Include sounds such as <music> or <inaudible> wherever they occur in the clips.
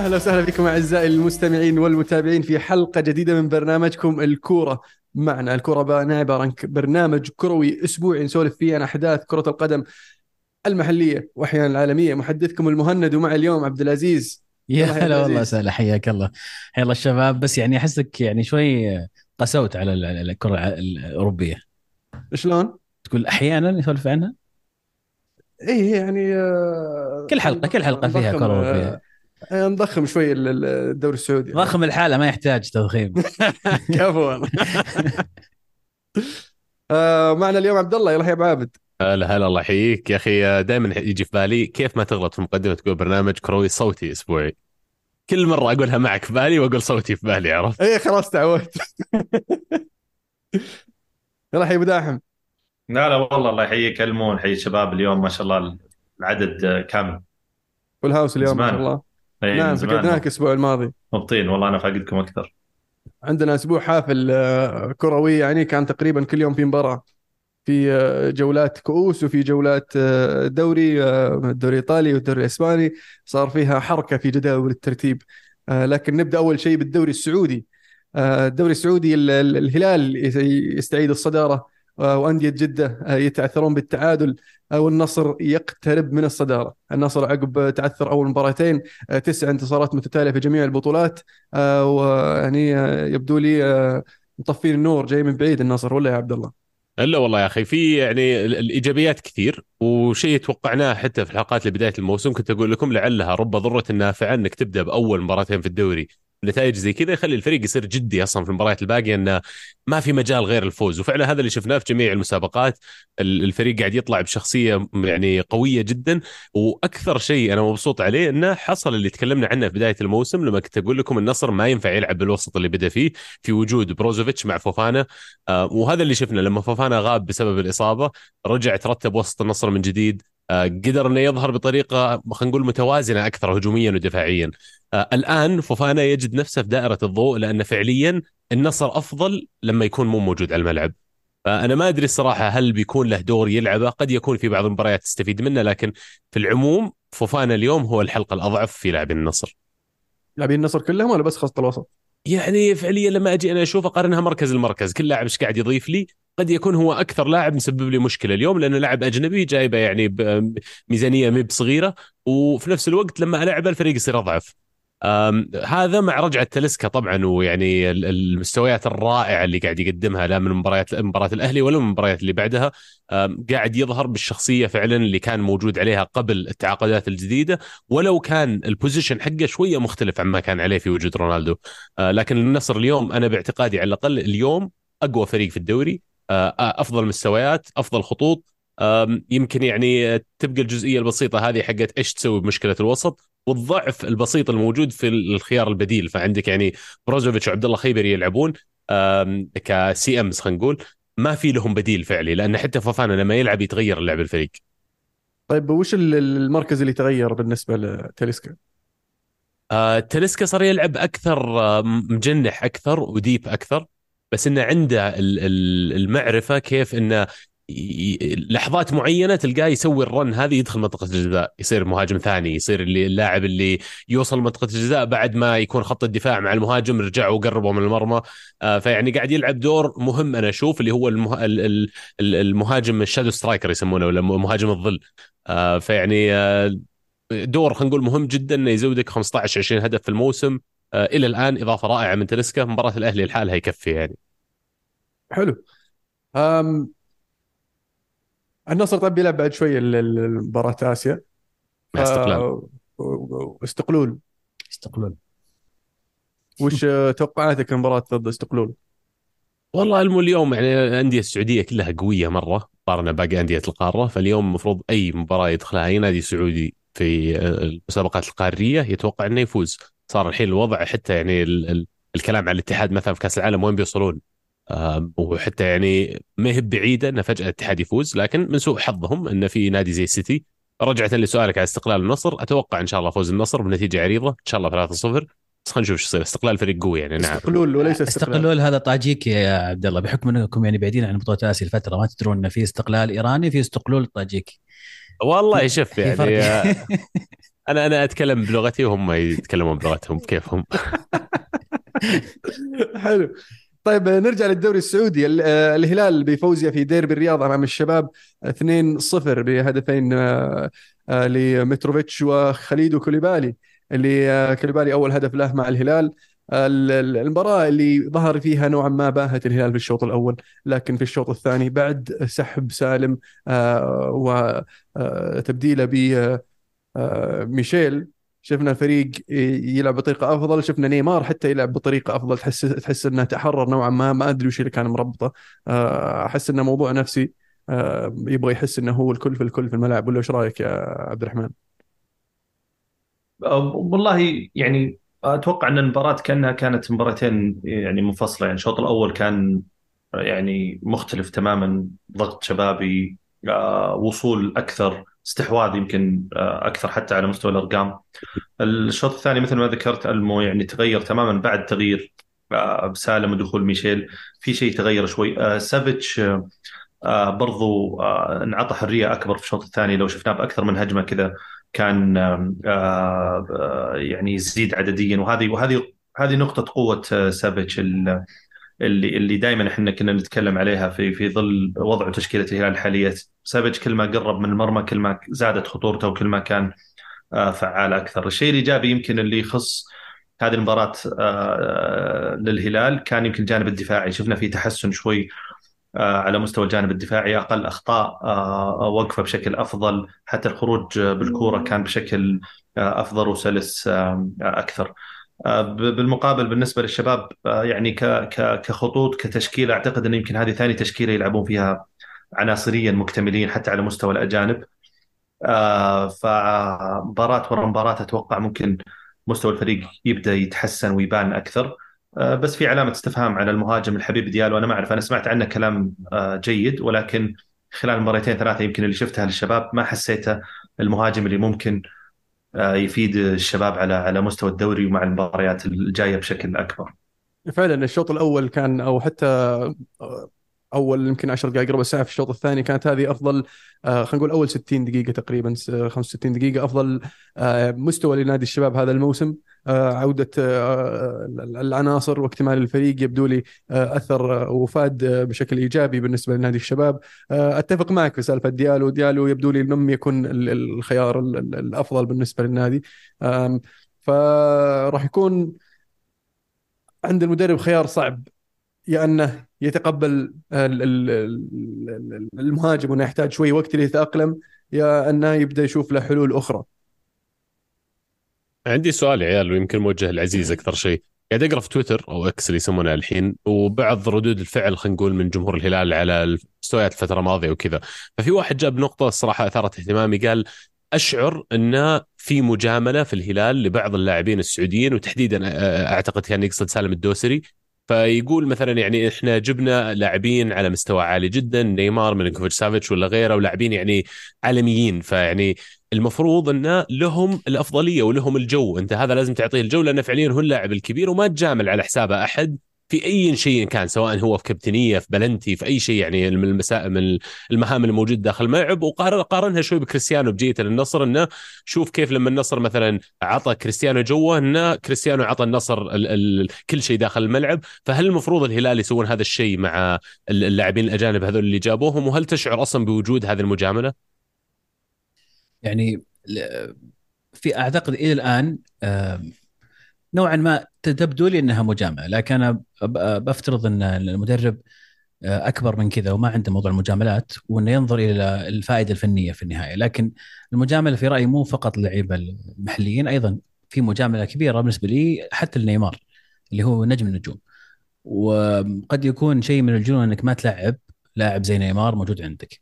أهلا وسهلا بكم أعزائي المستمعين والمتابعين في حلقة جديدة من برنامجكم الكورة معنا. الكورة بقى عبارة عن برنامج كروي أسبوعي نسولف فيه عن أحداث كرة القدم المحلية وأحيانا العالمية. محدثكم المهند ومع اليوم عبد العزيز. يا هلا والله. سهلا حياك الله. حيا الله الشباب بس يعني أحسك يعني شوي قسوت على ال- ال- الكرة الأوروبية. شلون؟ تقول أحيانا يسولف عنها؟ إيه يعني آه، كل حلقه كل حلقة فيها كرة أوروبية. آه، نضخم شوي ال- ال- الدوري السعودي. ضخم الحالة ما يحتاج تضخيم <laughs> كفو <laughs> آه، معنا اليوم عبد الله يلا يا أبو عابد. هلا هلا الله يحييك. يا أخي دائما يجي في بالي كيف ما تغلط في المقدمه تقول برنامج كروي صوتي أسبوعي. كل مرة أقولها معك في بالي وأقول صوتي في بالي عرفت؟ إيه خلاص تعودت. <laughs> يلا حي أبو داحم. لا لا والله الله يحييك. المون حي الشباب اليوم ما شاء الله العدد آه، كامل. full house اليوم ما. شاء الله. نعم من زمان فقدناك الأسبوع الماضي. مبطين والله أنا فاقدكم أكثر. عندنا أسبوع حافل آه، كروي يعني كان تقريبا كل يوم في مباراة. في آه، جولات كؤوس وفي جولات آه، دوري الدوري الايطالي والدوري الاسباني صار فيها حركة في جداول الترتيب. لكن نبدأ أول شيء بالدوري السعودي. الدوري السعودي ال- ال- الهلال يس- يستعيد الصدارة. وأندية جدة آه، يتعثرون بالتعادل آه، والنصر يقترب من الصدارة، النصر عقب تعثر أول مباراتين آه، تسع انتصارات متتالية في جميع البطولات ويعني يبدو لي مطفين النور جاي من بعيد النصر ولا يا عبد الله؟ الا والله يا أخي في يعني ال- الإيجابيات كثير وشيء توقعناه حتى في الحلقات لبدايه الموسم كنت أقول لكم لعلها رب ضرة نافعة إنك تبدأ بأول مباراتين في الدوري نتائج زي كذا يخلي الفريق يصير جدي أصلا في المباريات الباقيه إنه ما في مجال غير الفوز. وفعلا هذا اللي شفناه في جميع المسابقات. ال- الفريق قاعد يطلع بشخصية يعني قوية جدا. وأكثر شيء أنا مبسوط عليه إنه حصل اللي تكلمنا عنه في بداية الموسم لما كنت أقول لكم النصر ما ينفع يلعب بالوسط اللي بدأ فيه في وجود بروزوفيتش مع فوفانا. آه، وهذا اللي شفنا لما فوفانا غاب بسبب الإصابة رجع ترتب وسط النصر من جديد. قدر إنه يظهر بطريقة خلينا نقول متوازنة أكثر هجوميا ودفاعيا. آه، الآن فوفانا يجد نفسه في دائرة الضوء لأن فعليا النصر أفضل لما يكون مو موجود على الملعب. فأنا ما أدري الصراحة هل بيكون له دور يلعبه. قد يكون في بعض المباريات تستفيد منه لكن في العموم فوفانا اليوم هو الحلقة الأضعف في لاعبين النصر. لاعبين النصر كلهم ولا بس خط الوسط؟ يعني فعليا لما أجي أنا أشوف أقارنها مركز المركز كل لاعب إيش قاعد يضيف لي؟ قد يكون هو أكثر لاعب مسبب لي مشكلة اليوم لأنه لاعب أجنبي جايبة يعني بميزانيه مي بصغيرة وفي نفس الوقت لما العبه الفريق يصير أضعف. هذا مع رجعة تلسكا طبعا ويعني ال- المستويات الرائعة اللي قاعد يقدمها لا من مباريات مباراة الأهلي ولا من المباريات اللي بعدها. قاعد يظهر بالشخصية فعلا اللي كان موجود عليها قبل التعاقدات الجديدة ولو كان البوزيشن حقه شوية مختلف عما كان عليه في وجود رونالدو. آه، لكن النصر اليوم أنا باعتقادي على الأقل اليوم أقوى فريق في الدوري. أفضل مستويات أفضل خطوط. يمكن يعني آه، تبقى الجزئية البسيطة هذه حقت إيش تسوي بمشكلة الوسط والضعف البسيط الموجود في الخيار البديل. فعندك يعني بروزوفيتش وعبد الله خيبري يلعبون كسي امز خلينا نقول. ما في لهم بديل فعلي لأن حتى فوفانا لما يلعب يتغير اللعب الفريق. طيب وش ال- المركز اللي تغير بالنسبة لتلسكا؟ آه، تلسكا صار يلعب أكثر آه، مجنح أكثر وديب أكثر. بس إنه عنده ال- ال- المعرفة كيف إنه لحظات معينة تلقاه يسوي ال run هذه يدخل منطقة الجزاء يصير مهاجم ثاني يصير اللي اللاعب اللي يوصل منطقة الجزاء بعد ما يكون خط الدفاع مع المهاجم رجعوا وقربوا من المرمى. آه، فيعني قاعد يلعب دور مهم أنا أشوف اللي هو المه... ال- ال- ال- المهاجم ال shadow striker يسمونه ولا مهاجم الظل. آه، فيعني آه، دور خلينا نقول مهم جدا إنه يزودك 15 20 هدف في الموسم. إلى الآن إضافة رائعة من تلسكا مباراة الأهلي لحالها يكفي يعني. حلو. أم النصر طيب بيلعب بعد شوي ال- ال- مباراة آسيا. مع استقلال. و- استقلول استقلال. وش <laughs> توقعاتك المباراة ضد استقلول؟ والله المو اليوم يعني الأندية السعودية كلها قوية مرة مقارنه باقي أندية القارة. فاليوم المفروض أي مباراة يدخلها اي نادي سعودي في المسابقات القارية يتوقع إنه يفوز. صار الحين الوضع حتى يعني ال ال الكلام عن الاتحاد مثلا في كأس العالم وين بيوصلون؟ وحتى يعني ما هي بعيدة ان فجأة الاتحاد يفوز لكن من سوء حظهم ان في نادي زي السيتي رجعة لسؤالك على استقلال النصر. أتوقع إن شاء الله فوز النصر بنتيجة عريضة. إن شاء الله 3-0 بس خلينا نشوف إيش يصير. استقلال فريق قوي يعني. نعم. استقلول وليس استقلال. استقلال هذا طاجيكي يا عبد الله. بحكم إنكم يعني بعيدين عن بطولة اسيا الفترة ما تدرون إن في استقلال إيراني في استقلال طاجيكي والله شوف يعني <laughs> أنا أنا أتكلم بلغتي وهم يتكلمون بلغتهم كيفهم. <laughs> حلو. طيب نرجع للدوري السعودي. ال- آه، الهلال بفوزه في ديربي الرياض أمام الشباب 2-0 بهدفين آه، آه، لمتروفيتش وخليدو كوليبالي. اللي كوليبالي أول هدف له مع الهلال. ال- ال- المباراة اللي ظهر فيها نوعا ما باهت الهلال في الشوط الأول لكن في الشوط الثاني بعد سحب سالم وتبديله ب ميشيل شفنا الفريق يلعب بطريقة أفضل شفنا نيمار حتى يلعب بطريقة أفضل. تحس تحس إنه تحرر نوعا ما ما أدري وش اللي كان مربطه. آه، أحس إنه موضوع نفسي آه، يبغى يحس إنه هو الكل في الكل في الملعب. ولا إيش رأيك يا عبد الرحمن؟ والله يعني أتوقع إن المباراة كأنها كانت مباراتين يعني منفصلة. يعني الشوط الأول كان يعني مختلف تماما ضغط شبابي أه، وصول أكثر. استحواذ يمكن أه، أكثر حتى على مستوى الأرقام. الشوط الثاني مثل ما ذكرت المو يعني تغير تماما بعد تغيير أه، سالم ودخول ميشيل. في شيء تغير شوي. أه، سافيتش آه برضو آه انعطى حرية أكبر في الشوط الثاني. لو شفناه بأكثر من هجمة كذا كان آه آه يعني يزيد عدديا. وهذه وهذه هذه نقطة قوة آه سافيتش ال- اللي اللي دائما إحنا كنا نتكلم عليها في في ظل وضع وتشكيلة الهلال الحاليه سافيتش كل ما قرب من المرمى كل ما زادت خطورته وكل ما كان آه فعال أكثر. الشيء الإيجابي يمكن اللي يخص هذه المباراة آه، للهلال كان يمكن الجانب الدفاعي. شفنا فيه تحسن شوي آه، على مستوى الجانب الدفاعي. أقل أخطاء آه، وقفة بشكل أفضل. حتى الخروج بالكورة كان بشكل آه، أفضل وسلس آه، أكثر. آه، بالمقابل بالنسبة للشباب آه، يعني كخطوط كتشكيلة أعتقد إن يمكن هذه ثاني تشكيلة يلعبون فيها عناصريا مكتملين حتى على مستوى الأجانب. آه، فمباراة ورا مباراة أتوقع ممكن مستوى الفريق يبدأ يتحسن ويبان أكثر. آه، بس في علامة استفهام على المهاجم الحبيب ديالو. أنا ما أعرف أنا سمعت عنه كلام آه، جيد ولكن خلال المباراتين ثلاثة يمكن اللي شفتها للشباب ما حسيته المهاجم اللي ممكن آه، يفيد الشباب على على مستوى الدوري ومع المباريات الجاية بشكل أكبر. فعلا الشوط الأول كان أو حتى أول يمكن 10 دقائق ربع ساعة في الشوط الثاني كانت هذه أفضل آه، خلينا نقول أول 60 دقيقة تقريبا س- 65 دقيقة أفضل آه، مستوى لنادي الشباب هذا الموسم. آه، عودة العناصر واكتمال الفريق يبدو لي أثر وفاد بشكل إيجابي بالنسبة لنادي الشباب. أتفق معك في سالفة ديالو. ديالو يبدو لي لم يكن ال- ال- الخيار ال- ال- الأفضل بالنسبة للنادي. فراح يكون عند المدرب خيار صعب يا أنه يتقبل ال- ال- ال- المهاجم وانه يحتاج شوي وقت ليتأقلم يا أنه يبدأ يشوف له حلول أخرى. عندي سؤال يا عيال ويمكن موجه العزيز أكثر شيء. قاعد أقرأ في تويتر أو إكس اللي يسمونها الحين وبعض ردود الفعل خلينا نقول من جمهور الهلال على مستويات الفترة الماضية وكذا. ففي واحد جاب نقطة الصراحه أثارت اهتمامي قال أشعر أن في مجاملة في الهلال لبعض اللاعبين السعوديين وتحديدا أعتقد كان يقصد سالم الدوسري فيقول مثلا يعني إحنا جبنا لاعبين على مستوى عالي جدا نيمار ميلينكوفيتش سافيتش ولا غيره ولاعبين يعني عالميين. فيعني المفروض إن لهم الأفضلية ولهم الجو. أنت هذا لازم تعطيه الجو لأنه فعليا هو اللاعب الكبير وما تجامل على حسابه أحد. في أي شيء كان سواء هو في كابتنية في بلنتي في أي شيء يعني من المسائل من المهام الموجودة داخل الملعب وقارنها شوي بكريستيانو بجيته للنصر إنه شوف كيف لما النصر مثلا عطى كريستيانو جوه إنه كريستيانو عطى النصر ال ال كل شيء داخل الملعب فهل المفروض الهلال يسوون هذا الشيء مع اللاعبين الأجانب هذول اللي جابوهم وهل تشعر أصلا بوجود هذه المجاملة؟ يعني في أعتقد إلى الآن نوعا ما تبدو لي إنها مجاملة لكن أنا بفترض إن المدرب آه، أكبر من كذا وما عنده موضوع المجاملات وإنه ينظر إلى الفائدة الفنية في النهاية. لكن المجاملة في رأيي مو فقط اللعيبه المحليين أيضا في مجاملة كبيرة بالنسبة لي حتى النيمار اللي هو نجم النجوم. وقد يكون شيء من الجنون إنك ما تلعب لاعب زي نيمار موجود عندك.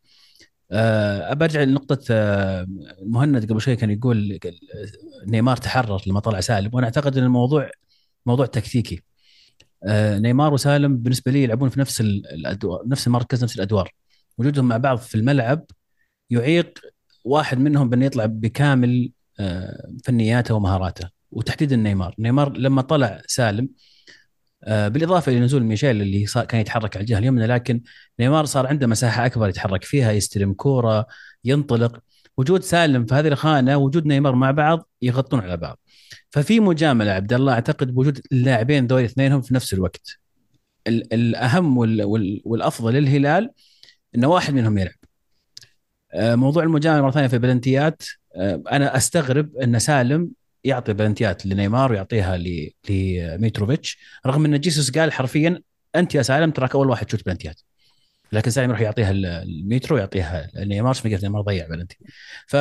أه برجع لنقطة أه مهند قبل شوي كان يقول نيمار تحرر لما طلع سالم وأنا أعتقد أن الموضوع موضوع تكتيكي. أه نيمار وسالم بالنسبة لي يلعبون في نفس الأدوار نفس المركز نفس الأدوار. وجودهم مع بعض في الملعب يعيق واحد منهم بأنه يطلع بكامل أه فنياته ومهاراته وتحديدا نيمار. نيمار لما طلع سالم آه، بالإضافة لنزول ميشيل اللي صار كان يتحرك على الجهة اليمنى لكن نيمار صار عنده مساحة أكبر يتحرك فيها يستلم كورة ينطلق. وجود سالم في هذه الخانة وجود نيمار مع بعض يغطون على بعض. ففي مجاملة عبد الله أعتقد بوجود اللاعبين ذول اثنينهم في نفس الوقت. الأهم والأفضل للهلال إنه واحد منهم يلعب. آه، موضوع المجاملة مرة ثانية في البلنتيات. آه، أنا أستغرب إن سالم يعطي بلنتيات لنيمار ويعطيها لميتروفيتش رغم إن جيسوس قال حرفيا أنت يا سالم تراك أول واحد تشوت بلنتيات. لكن سالم يروح يعطيها الميترو يعطيها نيمار ما نيمار ضيع بلنتي. ف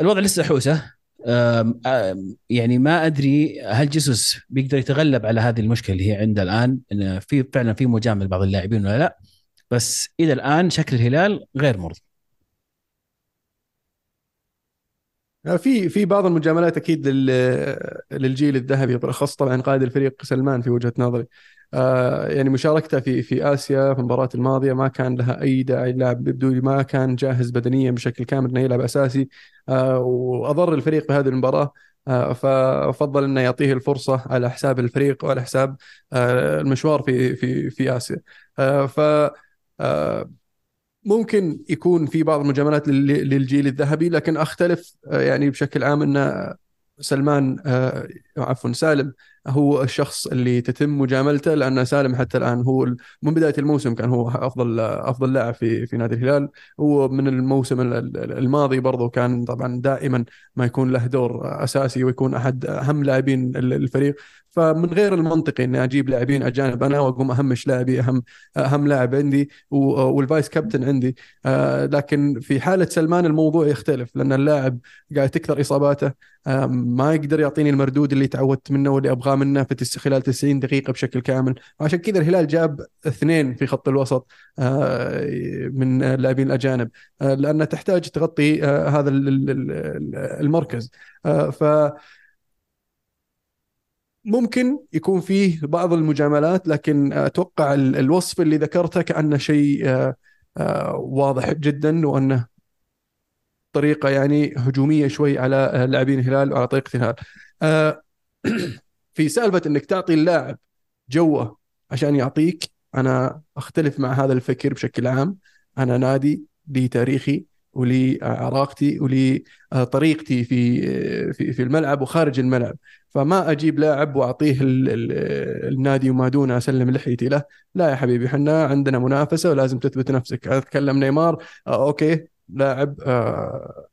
الوضع لسه حوسة. يعني ما أدري هل جيسوس بيقدر يتغلب على هذه المشكلة اللي هي عنده الآن انه في فعلا في مجامل بعض اللاعبين ولا لا؟ بس إلى الآن شكل الهلال غير مرضي. في في بعض المجاملات أكيد للجيل الذهبي بالاخص طبعا قائد الفريق سلمان في وجهة نظري. آه، يعني مشاركته في في آسيا في المباراة الماضية ما كان لها أي داعي اللاعب بدوري ما كان جاهز بدنيا بشكل كامل إنه يلعب أساسي. آه، وأضر الفريق بهذه المباراة. آه، ففضل إنه يعطيه الفرصة على حساب الفريق وعلى حساب المشوار في في في آسيا. ف ممكن يكون في بعض المجاملات للجيل الذهبي لكن أختلف يعني بشكل عام إن سلمان عفوا سالم هو الشخص اللي تتم مجاملته لأن سالم حتى الآن هو من بداية الموسم كان هو أفضل أفضل لاعب في في نادي الهلال. هو من الموسم الماضي برضه كان طبعا دائما ما يكون له دور أساسي ويكون أحد أهم لاعبين الفريق. فمن غير المنطقي إني أجيب لاعبين أجانب أنا واقوم اهمش لاعبي أهم أهم لاعب عندي والفايس كابتن عندي. آه، لكن في حالة سلمان الموضوع يختلف لأن اللاعب قاعد تكثر إصاباته. ما يقدر يعطيني المردود اللي تعودت منه واللي أبغاه منه في خلال 90 دقيقة بشكل كامل وعشان كذا الهلال جاب اثنين في خط الوسط آه، من اللاعبين الأجانب آه، لانها تحتاج تغطي هذا المركز ف ممكن يكون فيه بعض المجاملات لكن أتوقع الوصف اللي ذكرته كأنه شيء آه، آه، واضح جدا وأنه طريقة يعني هجومية شوي على لاعبين الهلال وعلى طريقة الهلال. <clears throat> في سالفة إنك تعطي اللاعب جوة عشان يعطيك أنا أختلف مع هذا الفكر بشكل عام. أنا نادي لي تاريخي ولي عراقتي ولي طريقتي في في في الملعب وخارج الملعب. فما أجيب لاعب وأعطيه النادي وما دونه أسلم لحيتي له. لا يا حبيبي إحنا عندنا منافسة ولازم تثبت نفسك. أتكلم نيمار آه أوكي لاعب آه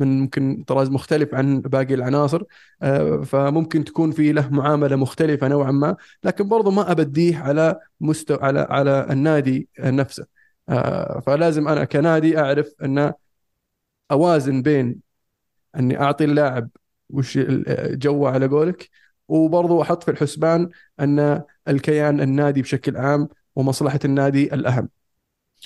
من ممكن طراز مختلف عن باقي العناصر آه فممكن تكون في له معاملة مختلفة نوعا ما لكن برضو ما أبديه على مستوى على على النادي نفسه. آه فلازم أنا كنادي أعرف أن أوازن بين أني أعطي اللاعب وش جوه على قولك وبرضو أحط في الحسبان أن الكيان النادي بشكل عام ومصلحة النادي الأهم.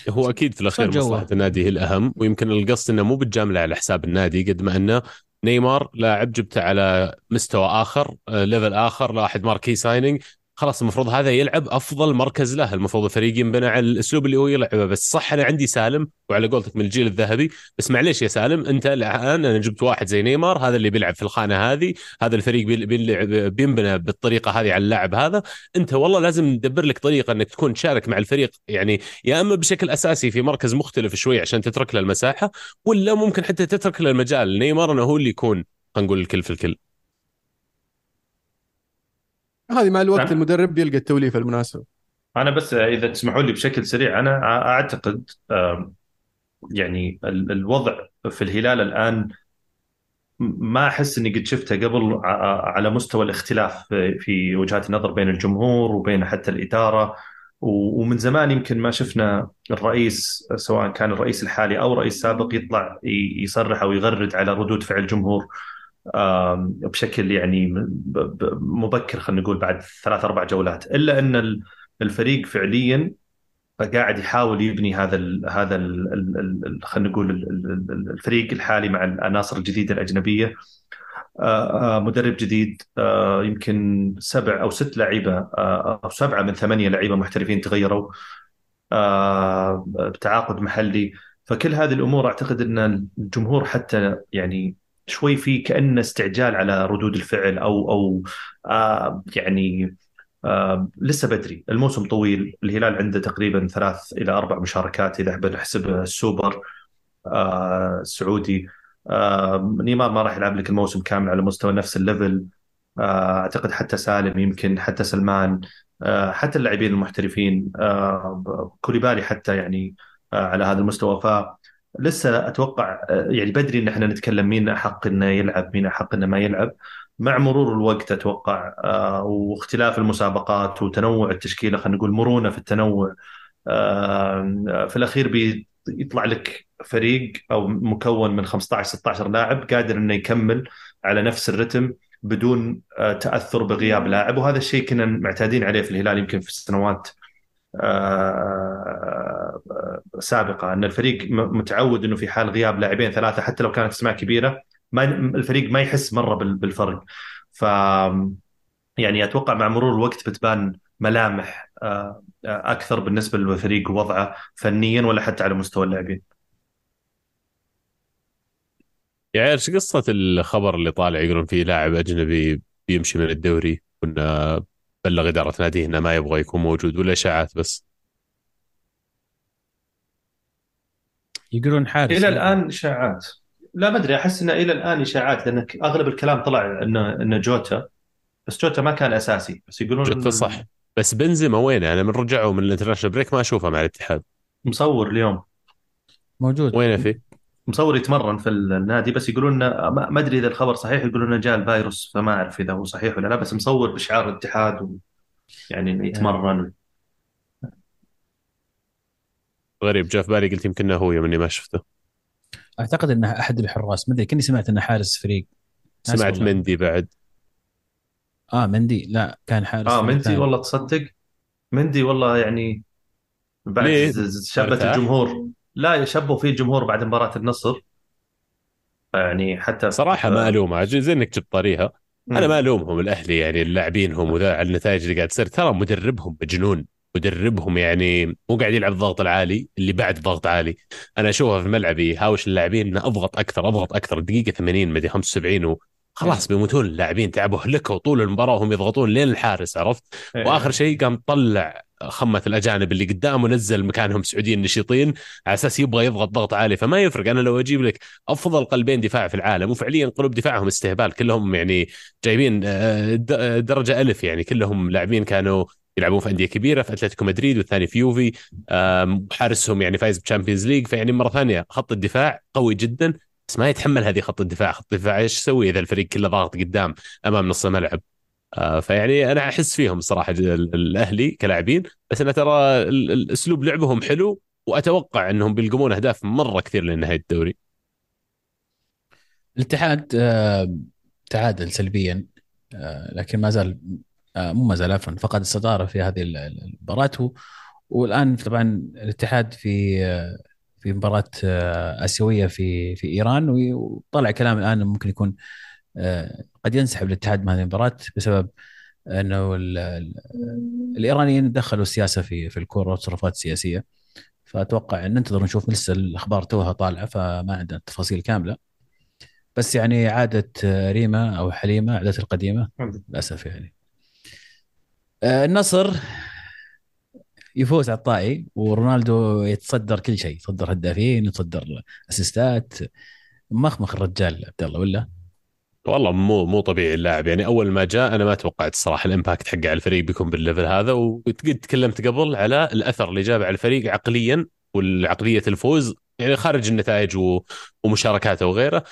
هو أكيد في الأخير مصلحة النادي هي الأهم ويمكن القصد إنه مو بالجامله على حساب النادي قد ما إنه نيمار لاعب جبته على مستوى آخر level آخر لا احد marquee signing خلاص المفروض هذا يلعب أفضل مركز له. المفروض الفريق ينبنى على الأسلوب اللي هو يلعبه. بس صح أنا عندي سالم وعلى قولتك من الجيل الذهبي. بس معليش يا سالم أنت الآن أنا جبت واحد زي نيمار هذا اللي بيلعب في الخانة هذه. هذا الفريق بينبنى بالطريقة هذه على اللاعب هذا. أنت والله لازم ندبر لك طريقة إنك تكون تشارك مع الفريق. يعني يا إما بشكل أساسي في مركز مختلف شوي عشان تترك له المساحة ولا ممكن حتى تترك له المجال. نيمار انه هو اللي يكون خلينا نقول الكل في الكل. هذه مع الوقت. المدرب بيلقى التوليفة المناسبة أنا بس إذا تسمحوا لي بشكل سريع أنا أعتقد يعني الوضع في الهلال الآن ما أحس إني قد شفته قبل على مستوى الاختلاف في وجهات النظر بين الجمهور وبين حتى الإدارة ومن زمان يمكن ما شفنا الرئيس سواء كان الرئيس الحالي أو رئيس سابق يطلع يصرح أو يغرد على ردود فعل الجمهور بشكل يعني مبكر خلينا نقول بعد ثلاث أربع جولات. إلا أن الفريق فعليا قاعد يحاول يبني هذا ال هذا خلينا نقول الفريق الحالي مع العناصر الجديدة الأجنبية. مدرب جديد يمكن سبع أو ست لعيبة أو سبعة من ثمانية لعيبة محترفين تغيروا بتعاقد محلي. فكل هذه الأمور أعتقد أن الجمهور حتى يعني شوي في كأنه استعجال على ردود الفعل أو أو آه يعني آه لسه بدري. الموسم طويل الهلال عنده تقريبا ثلاث إلى أربع مشاركات إذا بنحسب السوبر آه السعودي آه نيمار ما راح يلعب لك الموسم كامل على مستوى نفس ال level. آه أعتقد حتى سالم يمكن حتى سلمان آه حتى اللاعبين المحترفين آه كوليبالي حتى يعني آه على هذا المستوى. ف لسه أتوقع آه، يعني بدري إن إحنا نتكلم مين أحق إنه يلعب مين أحق إنه ما يلعب. مع مرور الوقت أتوقع آه، واختلاف المسابقات وتنوع التشكيلة خلينا نقول مرونة في التنوع آه، في الأخير بيطلع لك فريق أو مكون من 15 16 لاعب قادر إنه يكمل على نفس الرتم بدون تأثر بغياب لاعب. وهذا الشيء كنا معتادين عليه في الهلال يمكن في السنوات سابقة أن الفريق متعود إنه في حال غياب لاعبين ثلاثة حتى لو كانت اسماء كبيرة ما الفريق ما يحس مرة بالفرق. ف يعني أتوقع مع مرور الوقت بتبان ملامح آه، أكثر بالنسبة للفريق ووضعه فنيا ولا حتى على مستوى اللاعبين. يا إيش قصة الخبر اللي طالع يقولون فيه لاعب أجنبي بيمشي من الدوري؟ كنا بلغ إدارة ناديه إنه ما يبغى يكون موجود ولا إشاعات بس؟ يقولون حارس. إلى الآن إشاعات. لا ما أدري. أحس انه إلى الآن إشاعات لأن أغلب الكلام طلع إنه انه جوتا بس جوتا ما كان أساسي. بس يقولون جوتا صح. بس بنزيما وينه أنا من رجعوا من ال international break ما أشوفه مع الاتحاد. مصور اليوم. موجود. وينه في؟ مصور يتمرن في النادي بس يقولون ما أدري إذا الخبر صحيح يقولون إنه جاء الفيروس فما أعرف إذا هو صحيح ولا لا بس مصور بشعار الاتحاد و... يعني انه يتمرن. غريب. جاء في بالي قلت يمكن هو يوم إني ما شفته. أعتقد إنه أحد الحراس ما أدري كني سمعت إنه حارس فريق. سمعت مندي بعد. آه مندي. لا كان حارس آه مندي والله تصدق. مندي والله يعني بعد شبت الجمهور. لا شبوا فيه الجمهور بعد مباراة النصر. يعني حتى صراحة ما ألومه. زي إنك جبت طريقه أنا ما ألومهم الأهلي يعني اللاعبين هم وذا على النتائج اللي قاعد تصير. ترى مدربهم مجنون. مدربهم يعني مو قاعد يلعب الضغط العالي اللي بعد ضغط عالي. أنا اشوفه في الملعب يهاوش اللاعبين إنه أضغط أكثر أضغط أكثر. الدقيقه 80 مدري 75 وخلاص بيموتون اللاعبين. تعبوا هلكوا طول المباراة وهم يضغطون لين الحارس عرفت؟ إيه. وآخر شيء قام طلع خمة الأجانب اللي قدامه نزل مكانهم سعوديين نشيطين على أساس يبغى يضغط ضغط عالي. فما يفرق أنا لو أجيب لك أفضل قلبين دفاع في العالم وفعليا قلوب دفاعهم استهبال. كلهم يعني جايبين آه، درجة ألف يعني. كلهم لاعبين كانوا يلعبون في أندية كبيرة في أتلتيكو مدريد والثاني في يوفي. حارسهم يعني فايز ب Champions League. فيعني مرة ثانية خط الدفاع قوي جدا بس ما يتحمل هذه خط الدفاع. خط الدفاع إيش يسوي إذا الفريق كله ضاغط قدام أمام نص الملعب؟ آه، فيعني أنا أحس فيهم صراحة الأهلي كلاعبين بس أنا ترى الاسلوب لعبهم حلو وأتوقع إنهم بيلقمون أهداف مرة كثير لنهاية الدوري. الاتحاد آه، تعادل سلبيا آه، لكن ما زال مو ما زال عفوا فقد الصداره في هذه المباراة. والآن طبعا الاتحاد في آه، في مباراة آه، آسيوية في في إيران. وطلع كلام الآن ممكن يكون قد ينسحب الاتحاد من هذه المباراة بسبب إنه الإيرانيين دخلوا السياسة في في الكورة والتصرفات السياسية. فأتوقع إن ننتظر نشوف لسه الأخبار توها طالعة فما عندنا التفاصيل كاملة. بس يعني عادة ريما أو حليمة عادتها القديمة للأسف يعني. آه، النصر يفوز على الطائي ورونالدو يتصدر كل شيء يتصدر هدافين يتصدر assist ات مخمخ الرجال عبد الله ولا؟ والله مو مو طبيعي اللاعب. يعني أول ما جاء أنا ما توقعت الصراحه ال impact حقه على الفريق بيكون بال level هذا وقد تكلمت قبل على الأثر اللي جابه على الفريق عقليا والعقلية الفوز يعني خارج النتائج ومشاركاته وغيره.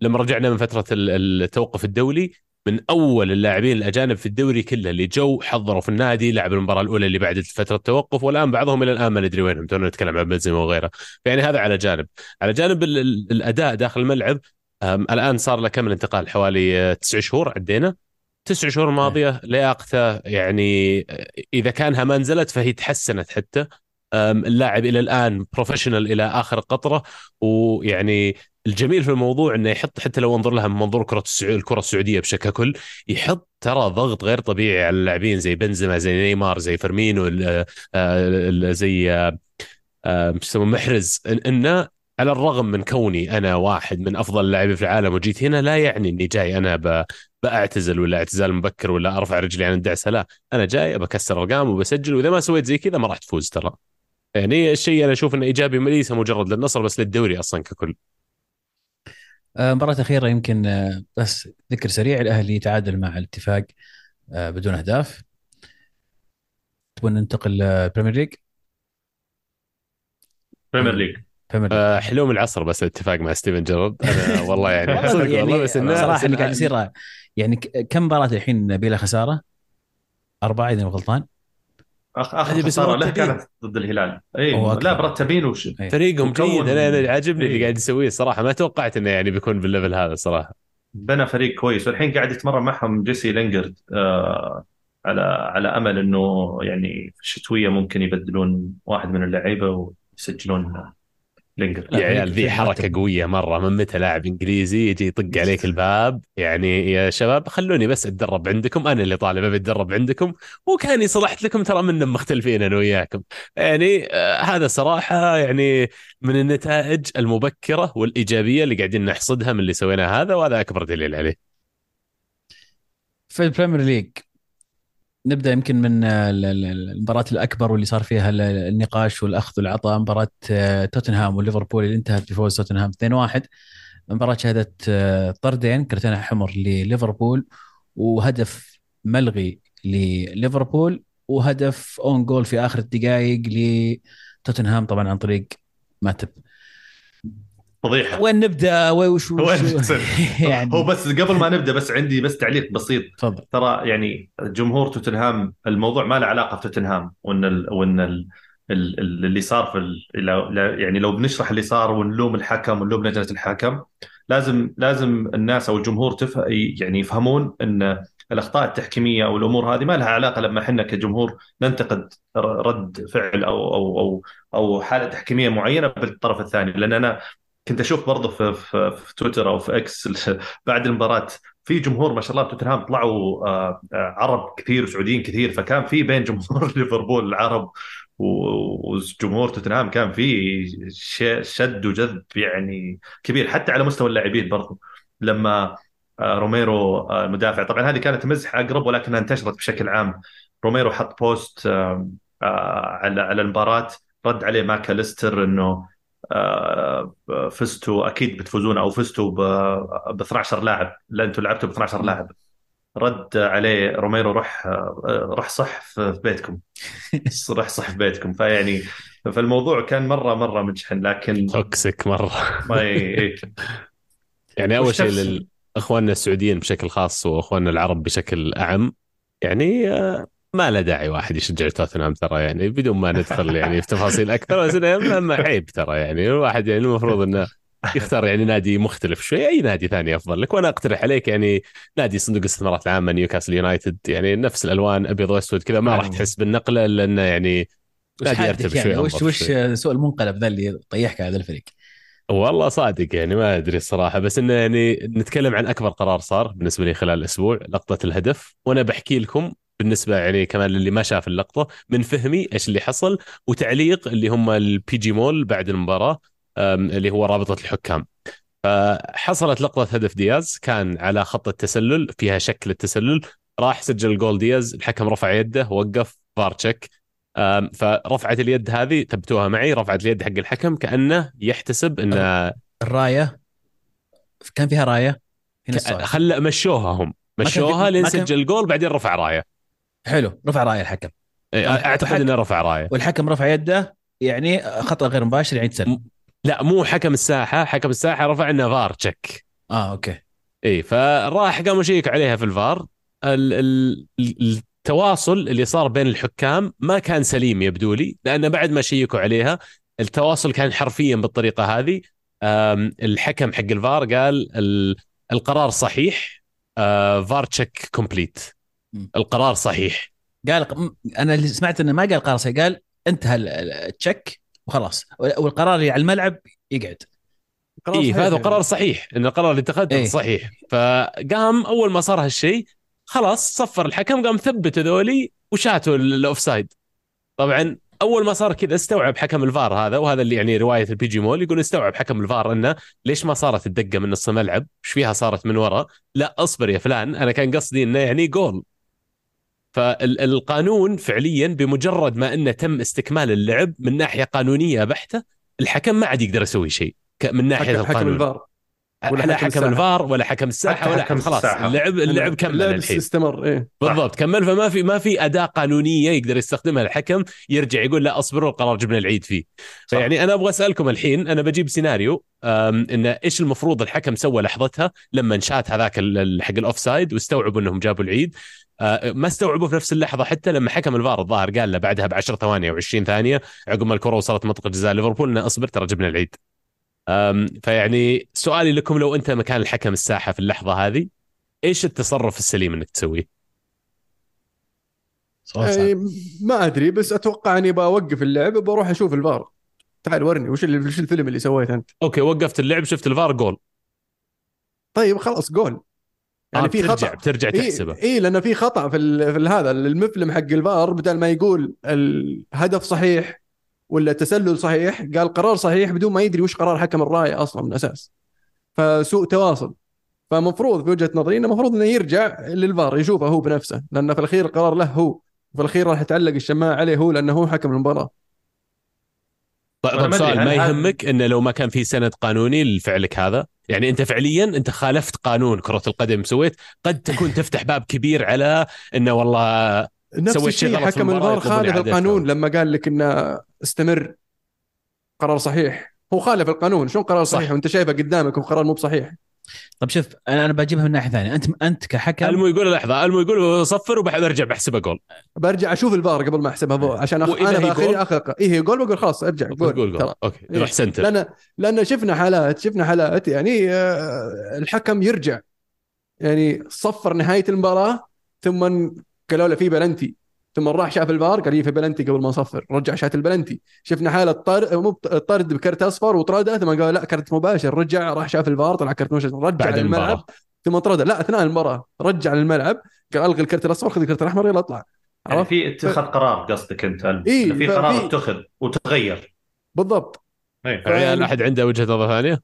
لما رجعنا من فترة التوقف الدولي من أول اللاعبين الأجانب في الدوري كله اللي جو حضروا في النادي لعب المباراة الأولى اللي بعد فترة التوقف والآن بعضهم إلى الآن ما ندري وينهم تونا نتكلم عن بنزيما وغيره. فيعني هذا على جانب. على جانب الأداء داخل الملعب الآن صار له كم الانتقال حوالي تسع شهور عدينا. تسع شهور ماضية لياقته يعني إذا كانها ما نزلت فهي تحسنت حتى. اللاعب إلى الآن professional إلى آخر قطرة ويعني الجميل في الموضوع إنه يحط حتى لو انظر لها من منظور كرة الكرة السعودية بشكل كل يحط ترى ضغط غير طبيعي على اللاعبين زي بنزيما زي نيمار زي فيرمينو آه، زي آه، آه، مش يسمونه محرز. إنه على الرغم من كوني أنا واحد من أفضل اللاعبين في العالم وجيت هنا لا يعني إني جاي أنا بأعتزل ولا اعتزال مبكر ولا أرفع رجلي عن الدعسة لا. أنا جاي بكسر أرقام وبسجل وإذا ما سويت زي كذا ما راح تفوز ترى. يعني الشيء أنا أشوف إنه إيجابي ليس مجرد للنصر بس للدوري أصلا ككل. آه، مباراة أخيرة يمكن آه، بس ذكر سريع الأهلي تعادل مع الاتفاق آه، بدون أهداف. تبون ننتقل للبريمير ليج بريمير ليج بريمير ليج آه، حلوم العصر بس الاتفاق مع ستيفن جيرارد. أنا <laughs> والله يعني صدق يعني والله بس إنه صراحة بس اللي قاعد يصير يعني ك- كم مباراة الحين بلا خسارة؟ أربعة إذا مو غلطان. آخر خسارة له. كانت ضد الهلال اي. لا مرتبين وش إيه. فريقهم جيد أنا أنا عاجبني اللي إيه. قاعد يسويه الصراحه ما توقعت إنه يعني بيكون بال level هذا صراحة بنى فريق كويس والحين قاعد يتمرن معهم جيسي لينجرد آه على على أمل إنه يعني في الشتوية ممكن يبدلون واحد من اللعيبة ويسجلون لا، يا عيال ذي حركة. قوية مرة من متى لاعب إنجليزي يجي يطق عليك الباب؟ يعني يا شباب خلوني بس أتدرب عندكم. أنا اللي طالب ابي أتدرب عندكم وكاني صلحت لكم ترى منا مختلفين أنا وياكم. يعني آه هذا صراحة يعني من النتائج المبكرة والإيجابية اللي قاعدين نحصدها من اللي سويناه هذا وهذا أكبر دليل عليه. في ال Premier League. نبدأ يمكن من ال- ال- المباراة الأكبر واللي صار فيها ال- النقاش والأخذ والعطاء مباراة آه، توتنهام وليفربول اللي انتهت بفوز توتنهام 2-1 مباراة شهدت آه، طردين كرتين احمر لليفربول وهدف ملغي لليفربول وهدف اون جول في آخر الدقائق لتوتنهام طبعا عن طريق ماتب. فضيحة. وين نبدأ؟ وش وش؟ <laughs> يعني. هو بس قبل ما نبدأ بس عندي بس تعليق بسيط. تفضل. ترى يعني جمهور توتنهام الموضوع ما له علاقة بتوتنهام وإن ال وإن ال ال- ال- اللي صار في ال- يعني لو بنشرح اللي صار ونلوم الحكم ونلوم لجنة الحكم لازم لازم الناس أو الجمهور تف يعني يفهمون إن الأخطاء التحكيمية أو الأمور هذه ما لها علاقة لما إحنا كجمهور ننتقد رد فعل أو أو أو أو حالة تحكيمية معينة بالطرف الثاني. لأن أنا كنت أشوف برضه في, في, في تويتر أو في إكس <laughs> بعد المباراة في جمهور ما شاء الله توتنهام طلعوا آه، آه، عرب كثير وسعوديين كثير فكان في بين جمهور <laughs> ليفربول العرب وجمهور توتنهام كان في شد وجذب يعني كبير حتى على مستوى اللاعبين برضو لما آه، روميرو المدافع. طبعا هذه كانت مزحه أقرب ولكنها انتشرت بشكل عام. روميرو حط post على على المباراة رد عليه ماكاليستر إنه فزتوا أكيد بتفوزون أو فزتوا ب 12 لاعب. لا أنتم لعبتوا ب 12 لاعب. رد عليه روميرو روح آه، روح صيح في بيتكم. <laughs> روح صيح في بيتكم. فيعني فالموضوع كان مرة مرة مجحن لكن toxic مرة. ما ي-. يعني أول شيء تفسر؟ لاخواننا السعوديين بشكل خاص وإخواننا العرب بشكل أعم يعني آه، ما له داعي واحد يشجع توتنهام ترى يعني بدون ما ندخل يعني في تفاصيل أكثر. بس ما- عيب ترى يعني. الواحد يعني المفروض إنه يختار يعني نادي مختلف شوي. أي نادي ثاني أفضل لك. وأنا أقترح عليك يعني نادي صندوق الاستثمارات العامة نيوكاسل يونايتد. يعني نفس الألوان أبيض وأسود كذا. ما راح تحس بالنقلة الا انه يعني نادي يرتب يعني؟ شوي وش وش. سوء المنقلب ذا اللي طيحك على هذا الفريق؟ والله صادق يعني ما أدري الصراحة. بس إنه يعني نتكلم عن أكبر قرار صار بالنسبة لي خلال الأسبوع لقطة الهدف. وأنا بحكي لكم بالنسبة يعني كمان للي ما شاف اللقطة من فهمي إيش اللي حصل وتعليق اللي هم ال PGMOL بعد المباراة اللي هو رابطة الحكام. فحصلت لقطة هدف دياز كان على خط التسلل فيها شك للتسلل راح سجل الجول دياز الحكم رفع يده وقف VAR check فرفعت اليد هذه ثبتوها معي رفعت اليد حق الحكم كأنه يحتسب انه الراية؟ كان فيها راية؟ هنا خل مشوها هم. مشوها لين سجل جول بعدين رفع راية. حلو رفع رايه الحكم. إيه، أعتقد إنه رفع راية. والحكم رفع يده يعني خطأ غير مباشر يعني تسلل لا مو حكم الساحة حكم الساحة رفع إنه VAR check آه أوكي. إي فراح قاموا يشيك عليها في الفار؟ ال ال ال- التواصل اللي صار بين الحكام ما كان سليم يبدو لي لأن بعد ما شيكوا عليها التواصل كان حرفيا بالطريقة هذه. الحكم حق الفار قال ال- القرار صحيح أه، VAR check complete. القرار صحيح قال أنا اللي سمعت إنه ما قال قرار سيء، قال انتهى ال- ال- ال check وخلاص والقرار اللي على الملعب يقعد قرار صحيح فهذا يعني. قرار صحيح إن القرار اللي اتخذته إيه. صحيح فقام أول ما صار هالشيء خلاص صفر الحكم قام ثبت هذولي وشاتوا ال- ال offside طبعا أول ما صار كذا استوعب حكم الفار هذا وهذا اللي يعني رواية ال PGMOL يقول استوعب حكم الفار إنه ليش ما صارت الدقة من نص الملعب؟ إيش فيها صارت من ورا؟ لا اصبر يا فلان أنا كان قصدي إنه يعني جول فالقانون فعليا بمجرد ما إنه تم استكمال اللعب من ناحية قانونية بحتة الحكم ما عاد يقدر يسوي شيء من ناحية حكم, حكم القانون. الفار. ولا حكم, حكم. الفار ولا حكم الساحة ولا حكم خلاص الساحة. اللعب اللعب كمل اللعب الحين. استمر إيه. بالضبط. كمل فما في ما في أداة قانونية يقدر يستخدمها الحكم يرجع يقول لا اصبروا القرار جبنا العيد فيه. فيعني أنا أبغى أسألكم الحين أنا بجيب سيناريو أم، إن إيش المفروض الحكم سوى لحظتها لما شات هذاك حق ال offside واستوعبوا إنهم جابوا العيد؟ أه، ما استوعبوا في نفس اللحظة حتى لما حكم الفار الظاهر قال له بعدها ب 10 ثواني أو 20 ثانية عقب ما الكره وصلت منطقة جزاء ليفربول إنه اصبر ترى جبنا العيد. فيعني سؤالي لكم لو أنت مكان الحكم الساحة في اللحظة هذه إيش التصرف السليم إنك تسويه؟ سؤال صعب. يعني ما أدري بس أتوقع إني بوقف اللعب بروح أشوف الفار. تعال ورني وش اللي وش الفيلم اللي سويته أنت؟ أوكي وقفت اللعب شفت ال VAR goal. طيب خلاص جول. يعني آه، في بترجع خطأ. بترجع اي تحسبه. إيه لأنه في خطأ في ال- في هذا المفلم حق الفار بدل ما يقول الهدف صحيح ولا التسلل صحيح؟ قال قرار صحيح بدون ما يدري وش قرار حكم الرايه أصلا من الأساس. فسوء تواصل. فمفروض في وجهة نظري إنه المفروض إنه يرجع للفار يشوفه هو بنفسه لأنه في الأخير القرار له هو وفي الأخير راح يتعلق الشماعة عليه هو لأنه هو حكم المباراة. طيب طيب سؤال هل ما يهمك انه لو ما كان في سند قانوني لفعلك هذا؟ يعني أنت فعليا أنت خالفت قانون كرة القدم سويت قد تكون تفتح باب كبير على إنه والله نفس الشيء حكم الفار خالف القانون. لما قال لك إنه استمر. قرار صحيح. هو خالف القانون. شلون قرار صح. صحيح؟ وأنت شايفه قدامك وقرار مو بصحيح. طب شوف أنا أنا بجيبها من ناحية ثانية. انت أنت كحكم ألمو يقول لحظة. ألمو يقول صفر وبعد أرجع بحسبه جول. برجع أشوف الفار قبل ما أحسبها. فوق عشان أخ... أنا جول؟ اخر إيه هي جول بقول خلاص أرجع. جول. جول جول. ترى. أوكي إيه. روح سنتر. لأن لأن شفنا حالات شفنا حالات. يعني آه، الحكم يرجع. يعني صفر نهاية المباراة ثم قالوا له في بلنتي. ثم راح شاف الفار قال في بلنتي قبل ما نصفر. رجع شات البلنتي. شفنا حالة طرد مو طرد بكرت أصفر وطرده ثم قال لا كرت مباشر. رجع راح شاف الفار طلع كرت مباشر رجع بعد للملعب. ثم طرده. لا أثناء المباراة. رجع للملعب قال ألغي الكرت الأصفر خذ الكرت الأحمر يلا اطلع. يعني في اتخاذ قرار قصدك أنت إيه، في قرار اتخذ وتغير. بالضبط. إيه. عيال أحد عنده وجهة نظر ثانية؟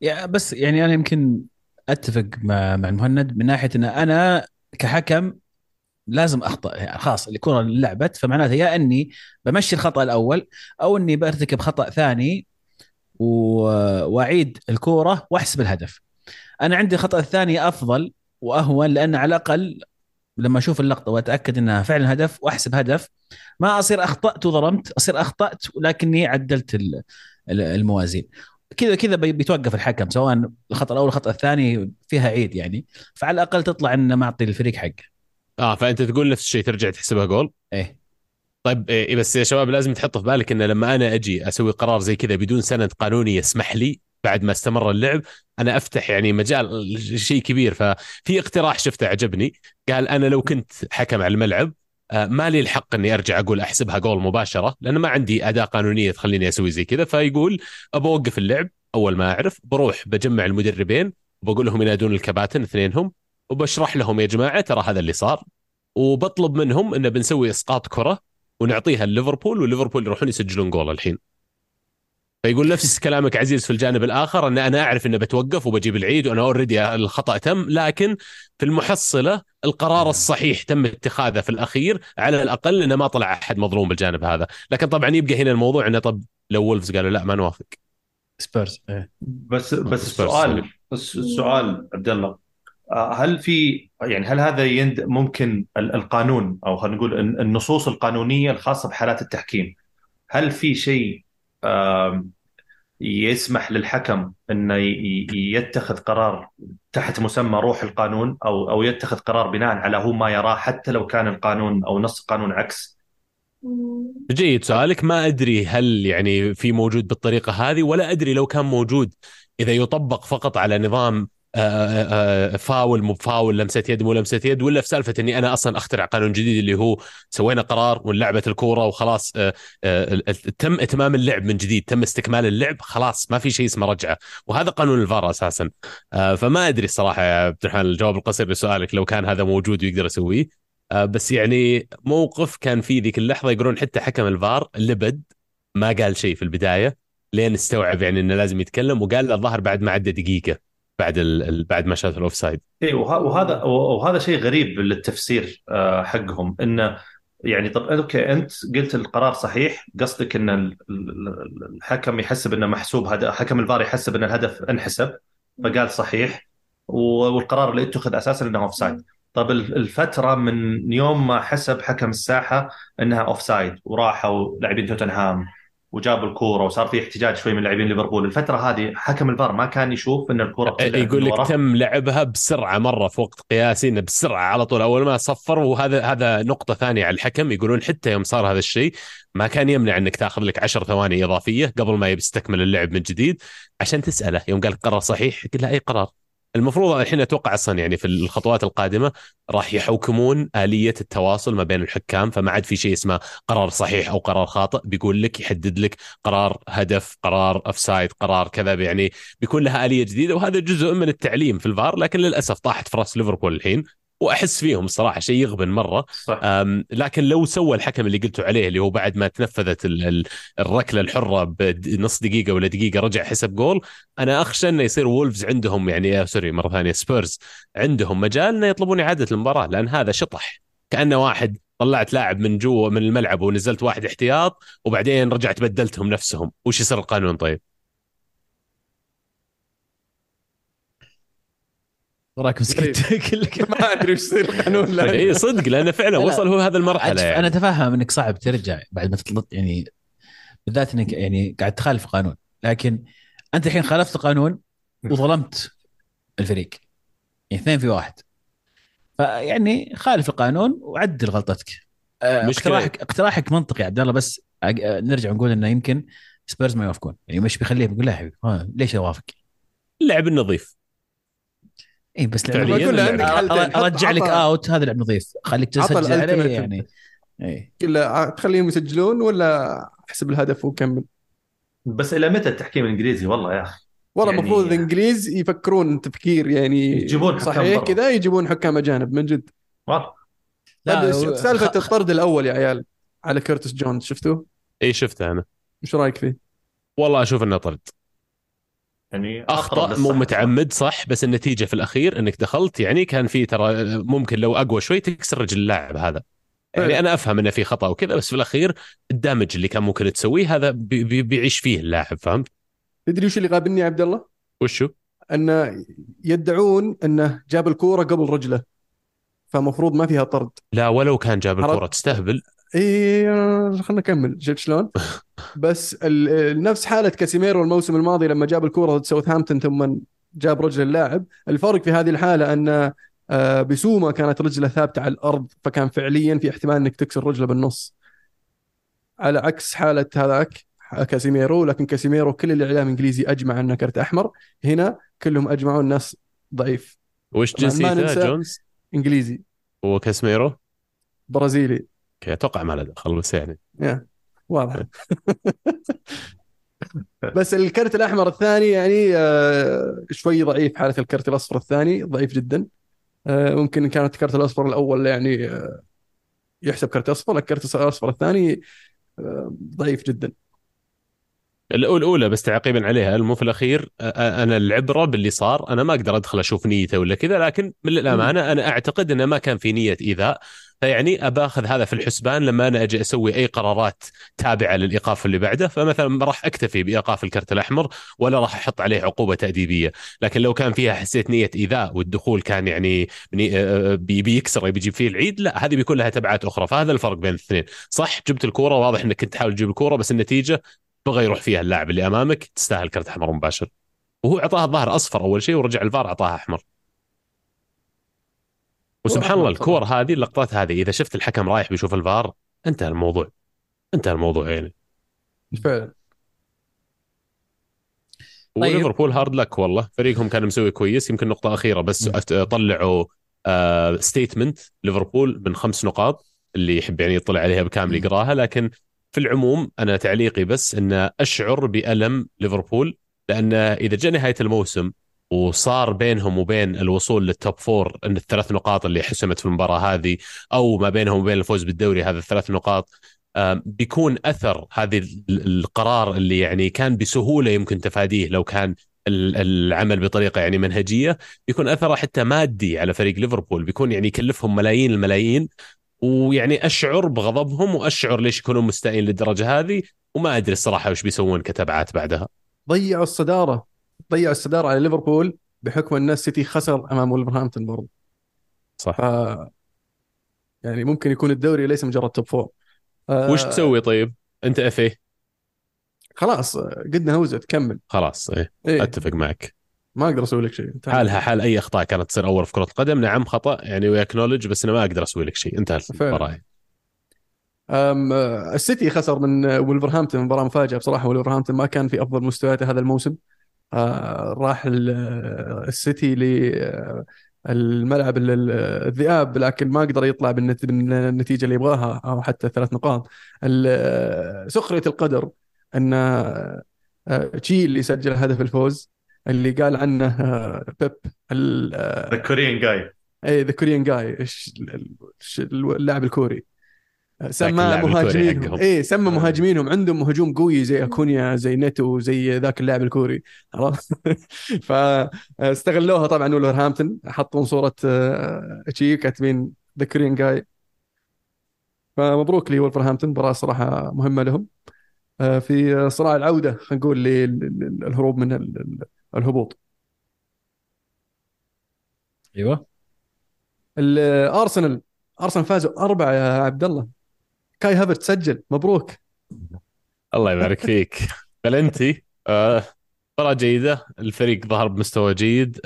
يا بس يعني أنا يمكن أتفق مع مع المهند من ناحية إن أنا كحكم لازم أخطأ يعني خلاص الكره لعبت فمعناته يا إني بمشي الخطأ الأول أو إني برتكب خطأ ثاني و- وأعيد الكورة وأحسب الهدف. أنا عندي الخطا الثاني أفضل وأهون لأن على الأقل لما أشوف اللقطة وأتأكد إنها فعلا هدف وأحسب هدف ما أصير أخطأت وظلمت أصير أخطأت ولكني عدلت ال- ال- الموازين. كذا كذا بي- بيتوقف الحكم سواء الخطأ الأول الخطا الثاني فيها عيد يعني فعلى الأقل تطلع انه معطي الفريق حقه. آه فأنت تقول نفس الشيء ترجع تحسبها جول إيه. طيب إيه بس يا شباب لازم تحط في بالك إن لما أنا أجي أسوي قرار زي كذا بدون سند قانوني يسمح لي بعد ما استمر اللعب أنا أفتح يعني مجال شيء كبير. ففي اقتراح شفته عجبني قال أنا لو كنت حكم على الملعب آه، ما لي الحق إني أرجع أقول أحسبها جول مباشرة لأن ما عندي أداة قانونية تخليني أسوي زي كذا. فيقول ابى اوقف اللعب أول ما أعرف بروح بجمع المدربين وبقول لهم ينادون الكباتن اثنينهم وبشرح لهم يا جماعة ترى هذا اللي صار. وبطلب منهم انه بنسوي إسقاط كرة ونعطيها لليفربول وليفربول يروحون يسجلون جول الحين. فيقول نفس كلامك عزيز في الجانب الآخر إن أنا أعرف إنه بتوقف وبجيب العيد وأنا اوريدي الخطأ تم لكن في المحصلة القرار الصحيح تم اتخاذه في الأخير على الأقل إنه ما طلع أحد مظلوم بالجانب هذا. لكن طبعا يبقى هنا الموضوع إنه طب لو وولفز قالوا لا ما نوافق. سبيرز إيه. بس بس السؤال السؤال عبد الله. هل في يعني هل هذا يند ممكن ال- القانون أو خلينا نقول الن- النصوص القانونية الخاصة بحالات التحكيم هل في شيء يسمح للحكم إنه يتخذ قرار تحت مسمى روح القانون أو أو يتخذ قرار بناء على هو ما يراه حتى لو كان القانون أو نص القانون عكس؟ جيد. سؤالك ما أدري هل يعني في موجود بالطريقة هذه ولا أدري لو كان موجود إذا يطبق فقط على نظام آه، آه، آه، فاول مو بفاول لمسة يد مو لمسة يد ولا في سالفة إني أنا أصلا أخترع قانون جديد اللي هو سوينا قرار ولعبت الكورة وخلاص آه، آه، تم إتمام اللعب من جديد تم استكمال اللعب خلاص ما في شيء اسمه رجعة. وهذا قانون الفار أساسا. آه، فما أدري الصراحه يا عبد الرحمن الجواب القصير لسؤالك لو كان هذا موجود ويقدر يسويه آه، بس يعني موقف كان في ذيك اللحظة يقولون حتى حكم الفار لبد ما قال شيء في البداية لين استوعب يعني إنه لازم يتكلم وقال الظاهر بعد ما عدى دقيقة. بعد ال... بعد ما شاف ال offside اي وهذا وهذا شيء غريب للتفسير آه، حقهم. انه يعني طب okay أنت قلت القرار صحيح. قصدك إن الحكم يحسب إنه محسوب هذا حكم الفار يحسب إن الهدف انحسب فقال صحيح. والقرار اللي اتخذ أساسا إنه offside طب الفترة من يوم ما حسب حكم الساحة إنها offside وراحوا لاعبين توتنهام. وجابوا الكورة وصار في احتجاج شوي من لاعبين ليفربول. الفترة هذه حكم الفار ما كان يشوف إن الكورة يقول لك تم لعبها بسرعة مرة في وقت قياسي إنه بسرعة على طول. أول ما صفر وهذا هذا نقطة ثانية على الحكم. يقولون حتى يوم صار هذا الشيء ما كان يمنع إنك تاخذ لك 10 ثواني إضافية قبل ما يستكمل اللعب من جديد. عشان تسأله يوم قال قرار صحيح قل له أي قرار. المفروض الحين أتوقع أصلا يعني في الخطوات القادمة راح يحوكمون آلية التواصل ما بين الحكام فما عاد في شيء اسمه قرار صحيح أو قرار خاطئ. بيقول لك يحدد لك قرار هدف قرار offside قرار كذا يعني بيكون لها آلية جديدة وهذا جزء من التعليم في الفار لكن للأسف طاحت في رأس ليفربول الحين. وأحس فيهم الصراحة شيء يغبن مرة صح. لكن لو سوى الحكم اللي قلتوا عليه اللي هو بعد ما تنفذت الركلة الحرة بنص دقيقة ولا دقيقة رجع حسب جول أنا أخشى إنه يصير وولفز عندهم يعني آه، sorry مرة ثانية سبيرز عندهم مجال إنه يطلبون إعادة المباراة لأن هذا شطح كانه واحد طلعت لاعب من جوا من الملعب ونزلت واحد احتياط وبعدين رجعت بدلتهم نفسهم وش يصير القانون طيب؟ وراكم سكت <laughs> ما أدري وش يصير القانون اي صدق لأنه فعلا وصل هو هذا المرحلة. يعني. أنا أتفهم إنك صعب ترجع بعد ما تغلط يعني بالذات إنك يعني قاعد تخالف القانون لكن أنت الحين خالفت القانون وظلمت الفريق. يعني اثنين في واحد. فيعني خالف القانون وعدل غلطتك. اقتراحك اقتراحك منطقي يا عبد الله بس نرجع نقول إنه يمكن سبيرز ما يوافقون. يعني مش بيخليه بيقول لا يا حبيبي ليش أوافق؟ اللعب النظيف. اي بس أرجع لك out هذا لعب نظيف خليك تسجل عليه يعني. اي تخليهم يسجلون ولا أحسب الهدف وكمل؟ بس إلى متى التحكيم الإنجليزي؟ والله يا أخي. والله يعني المفروض يعني الإنجليز يفكرون تفكير يعني يجيبون صحيح كذا يجيبون حكام أجانب من جد. والله لا سالفة الطرد الأول يا عيال على كيرتس جونز شفتوه؟ اي شفته أنا. إيش رأيك فيه؟ والله أشوف إنه طرد. يعني أخطأ مو متعمد صح بس النتيجة في الأخير إنك دخلت يعني كان في ترى ممكن لو أقوى شوي تكسر رجل اللاعب هذا يعني إيه. أنا أفهم إنه في خطأ وكذا بس في الأخير ال damage اللي كان ممكن تسويه هذا بي بي بيعيش فيه اللاعب فهمت؟ تدري وش اللي قابلني يا عبد الله؟ وشو؟ انه يدعون إنه جاب الكورة قبل رجله فمفروض ما فيها طرد لا ولو كان جاب الكورة تستهبل إي خلينا نكمل. شفت شلون؟ بس نفس حالة كاسيميرو الموسم الماضي لما جاب الكورة ضد ساوثهامبتون ثم جاب رجل اللاعب الفرق في هذه الحالة أن آه، بسوما كانت رجلة ثابتة على الأرض فكان فعليا في احتمال إنك تكسر رجله بالنص. على عكس حالة هذاك كاسيميرو لكن كاسيميرو كل الإعلام الإنجليزي أجمع انه كرت أحمر. هنا كلهم أجمعوا الناس ضعيف. وش جنسيته؟ جونز؟ إنجليزي. وكاسيميرو؟ برازيلي. okay أتوقع ما له دخل بس يعني. واضح. بس الكرت الأحمر الثاني يعني آه، شوي ضعيف حالة الكرت الأصفر الثاني ضعيف جدا. آه، ممكن كانت الكرت الأصفر الأول يعني آه، يحسب كرت أصفر الكرت الأصفر الثاني ضعيف جدا. الأولى بس تعقيبا عليها المو في الأخير؟ أنا العبرة باللي صار أنا ما أقدر أدخل أشوف نيته ولا كذا لكن من الأمانة أنا أعتقد إنه ما كان في نية إيذاء. فيعني أباخذ هذا في الحسبان لما أنا أجي أسوي أي قرارات تابعة للإيقاف اللي بعده فمثلا ما راح أكتفي بإيقاف الكرت الأحمر ولا راح أحط عليه عقوبة تأديبية. لكن لو كان فيها حسيت نية إيذاء والدخول كان يعني بيكسر بيجيب فيه العيد لا هذه بيكون لها تبعات أخرى. فهذا الفرق بين الاثنين. صح جبت الكورة واضح إنك كنت تحاول تجيب الكورة بس النتيجة بغى يروح فيها اللاعب اللي أمامك تستاهل كرت أحمر مباشر. وهو أعطاها الظاهر أصفر أول شيء ورجع الفار أعطاها أحمر. وسبحان الله الكور هذه اللقطات هذه إذا شفت الحكم رايح بيشوف الفار انتهى الموضوع. انتهى الموضوع يعني. فعلا. طيب. وليفربول hard luck والله. فريقهم كان مسوي كويس يمكن نقطة أخيرة بس طلعوا آه statement ليفربول من خمس نقاط اللي يحب يعني يطلع عليها بكامل يقراها لكن في العموم أنا تعليقي بس أن أشعر بألم ليفربول لأن إذا جاء نهاية الموسم وصار بينهم وبين الوصول لل top four أن الثلاث نقاط اللي حسمت في المباراة هذه أو ما بينهم وبين الفوز بالدوري هذا الثلاث نقاط بيكون أثر هذه القرار اللي يعني كان بسهولة يمكن تفاديه لو كان ال- العمل بطريقة يعني منهجية بيكون أثره حتى مادي على فريق ليفربول بيكون يعني يكلفهم ملايين الملايين ويعني أشعر بغضبهم وأشعر ليش يكونون مستائين للدرجة هذه وما أدري الصراحة وش بيسوون كتبعات بعدها. ضيعوا الصدارة. ضيعوا الصدارة على ليفربول بحكم أن السيتي خسر أمام ولفرهامبتون برضه صح. ف يعني ممكن يكون الدوري ليس مجرد توب فور. آه، وش تسوي طيب؟ أنت اف خلاص قدنا هوزة تكمل خلاص إيه إيه. أتفق معك. ما أقدر أسوي لك شيء. حالها حال أي أخطاء كانت تصير أول في كرة القدم نعم خطأ يعني وياكنولج بس أنا ما أقدر أسوي لك شيء. انتهى. المباراه آه، السيتي خسر من آه، ولفرهامبتون مباراة مفاجئة بصراحة ولفرهامبتون ما كان في أفضل مستوياته هذا الموسم. آه، راح آه، السيتي للملعب الذئاب لكن ما قدر يطلع بالنت- بالنتيجة اللي يبغاها أو حتى ثلاث نقاط. آه، سخرية القدر آه، تشي اللي سجل هدف الفوز. اللي قال عنه آه، بيب ال- آه، the Korean guy اي the Korean guy اللاعب الكوري. سمى اللاعب الكوري مهاجمينهم. اي سمى آه. مهاجمينهم. عندهم هجوم قوي زي كونيا زي نيتو زي ذاك اللاعب الكوري. عرفت؟ <laughs> فاستغلوها طبعا ولفرهامبتون حطون صورة آه، تشي كاتبين the Korean guy فمبروك لي ولفرهامبتون مباراه صراحة مهمة لهم. آه، في صراع العودة خلينا نقول للهروب من الهبوط. أيوه. الارسنال أرسنال. فازوا أربعة يا عبد الله. كاي هافرتز سجل. مبروك. الله يبارك فيك. بلنتي آه، مباراة جيدة. الفريق ظهر بمستوى جيد.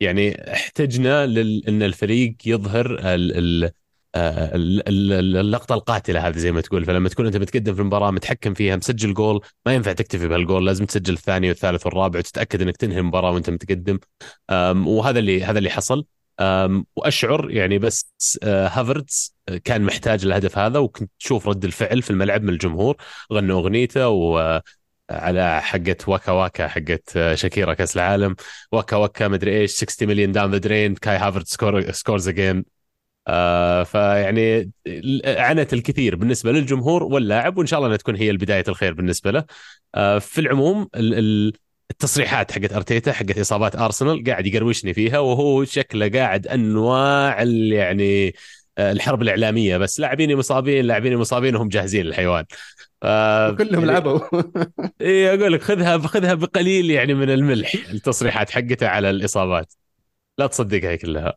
يعني احتجنا لل... إن الفريق يظهر ال... ال... آه، ال- ال- اللقطة القاتلة هذه زي ما تقول. فلما تكون أنت متقدم في المباراة متحكم فيها مسجل جول ما ينفع تكتفي بهالجول. لازم تسجل الثاني والثالث والرابع وتتأكد إنك تنهي المباراة وأنت متقدم. وهذا اللي هذا اللي حصل. وأشعر يعني بس آه، هافرتز كان محتاج الهدف هذا وكنت تشوف رد الفعل في الملعب من الجمهور. غنوا أغنيته و على حقة واكا واكا حقت شاكيرا كأس العالم. واكا واكا مدري إيش 60 million down the drain Kai Havertz score scores again آه فيعني عنت الكثير بالنسبة للجمهور واللاعب وإن شاء الله إنها تكون هي بداية الخير بالنسبة له. آه في العموم ال- ال- التصريحات حقت أرتيتا حقت إصابات أرسنال قاعد يقروشني فيها وهو شكله قاعد أنواع يعني آه، الحرب الإعلامية. بس لاعبين مصابين لاعبين مصابين وهم جاهزين للحيوان. آه، كلهم يعني- لعبوا. <laughs> اي أقول لك خذها خذها بقليل يعني من الملح التصريحات حقته على الإصابات. لا تصدقها كلها.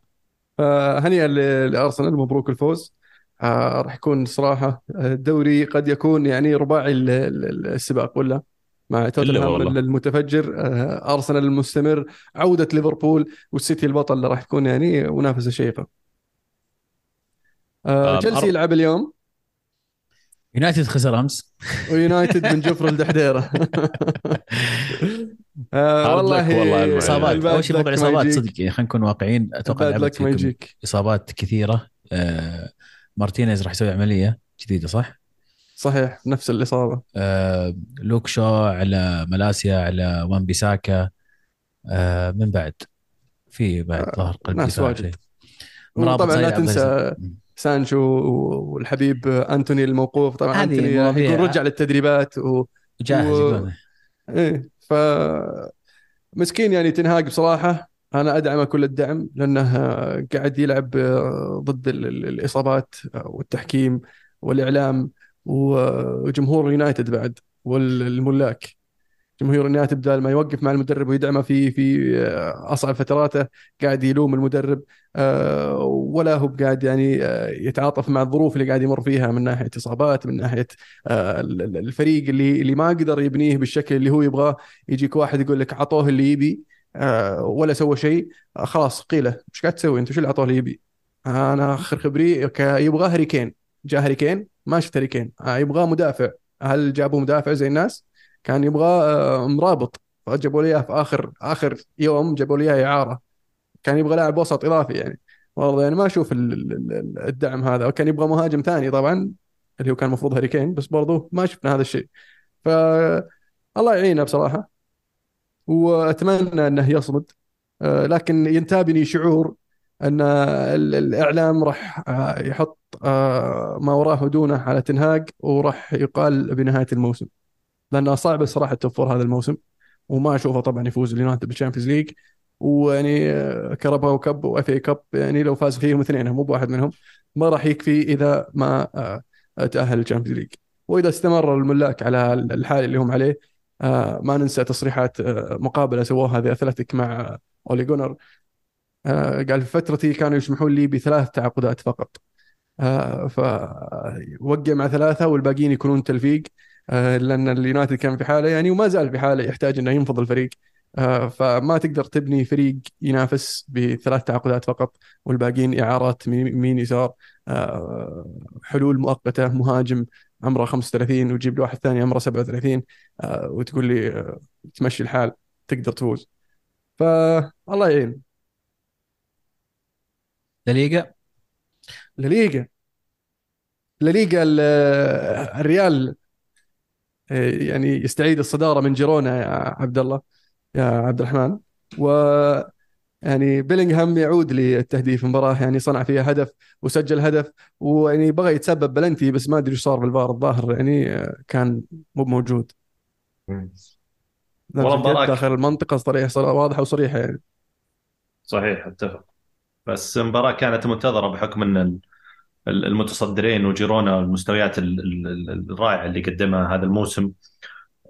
فهنيئا لأرسنال مبروك الفوز. آه راح يكون صراحة الدوري قد يكون يعني رباعي ال- ال- السباق ولا؟ مع توتنهام. المتفجر. آه أرسنال المستمر عودة ليفربول والسيتي البطل اللي راح تكون يعني منافسة شيقة. آه تشيلسي يلعب اليوم. يونايتد خسر أمس. ويونايتد من جرف <laughs> لدحديرة. <laughs> آه والله. إصابات. أول شيء موضوع الإصابات. صدق يعني خلينا نكون واقعيين. أتوقع إصابات كثيرة. آه مارتينيز راح يسوي عملية جديدة صح؟ صحيح نفس الإصابة. آه لوك شو على ملاسيا على وان بيساكا آه من بعد. في بعد ظهر قلب ناس واجد. وطبعا لا تنسى سانشو والحبيب أنتوني الموقوف. طبعا أنتوني رجع للتدريبات و... جاهز و- يقولون. ف مسكين يعني تنهاج بصراحة. أنا ادعمه كل الدعم لأنه قاعد يلعب ضد ال- ال- الإصابات والتحكيم والإعلام وجمهور يونايتد بعد والملاك. جمهور يونايتد بدال ما يوقف مع المدرب ويدعمه في في أصعب فتراته قاعد يلوم المدرب آه، ولا هو قاعد يعني آه، يتعاطف مع الظروف اللي قاعد يمر فيها من ناحية إصابات من ناحية آه، ال- ال- الفريق اللي اللي ما قدر يبنيه بالشكل اللي هو يبغاه. يجيك واحد يقول لك عطوه اللي يبي آه، ولا سوى شيء آه، خلاص قيله. إيش قاعد تسوي؟ أنت شو اللي عطوه اللي يبي؟ أنا آخر خبري يبغى هاري كين. جاء هاري كين ما شفت هاري كين. آه، يبغى مدافع. هل جابوا مدافع زي الناس؟ كان يبغى آه، مرابط. فجابوا لي إياه في آخر آخر يوم جابوا لي إياه إعارة. كان يبغى لاعب وسط إضافي يعني. والله يعني ما أشوف ال- ال- ال- الدعم هذا. وكان يبغى مهاجم ثاني طبعا اللي هو كان المفروض هاري كين بس برضو ما شفنا هذا الشيء. ف الله يعينه بصراحة. وأتمنى إنه يصمد. آه، لكن ينتابني شعور إن ال- الإعلام راح آه، يحط ما وراه ودونه على تين هاج وراح يقال بنهاية الموسم. لأنه صعب الصراحه ال top هذا الموسم. وما أشوفه طبعا يفوز اليونايتد بال Champions League ويعني آه، Carabao Cup و FA Cup يعني لو فاز فيهم اثنين مو بواحد منهم ما راح يكفي إذا ما آه، تأهل ال Champions League وإذا استمر الملاك على الحال اللي هم عليه آه، ما ننسى تصريحات مقابلة سووها The Athletic مع اولي جونر قال في فترتي كانوا يسمحون لي بثلاث تعاقدات فقط. فوقع مع ثلاثة والباقيين يكونون تلفيق. لأن اليونايتد كان في حالة يعني وما زال في حالة يحتاج إنه ينفض الفريق. آه، فما تقدر تبني فريق ينافس بثلاث تعاقدات فقط والباقيين إعارات يمين يسار آه، حلول مؤقتة مهاجم عمره 35 وتجيب له واحد ثاني عمره 37 آه، وتقول لي تمشي الحال تقدر تفوز. فالله يعين. لليغا؟ لليغا. لليغا الريال. يعني يستعيد الصدارة من جيرونا يا عبد الله يا عبد الرحمن و يعني بيلينغهام يعود للتهديف في المباراه يعني صنع فيها هدف وسجل هدف ويعني بغى يتسبب بلنتي بس ما أدري إيش صار بالفار الظاهر يعني كان مو موجود والله مباراة داخل المنطقة صريح واضحة وصريحة يعني. صحيح أتفق. بس المباراة كانت منتظرة بحكم إن المتصدرين وجيرونا المستويات الرائعة اللي قدمها هذا الموسم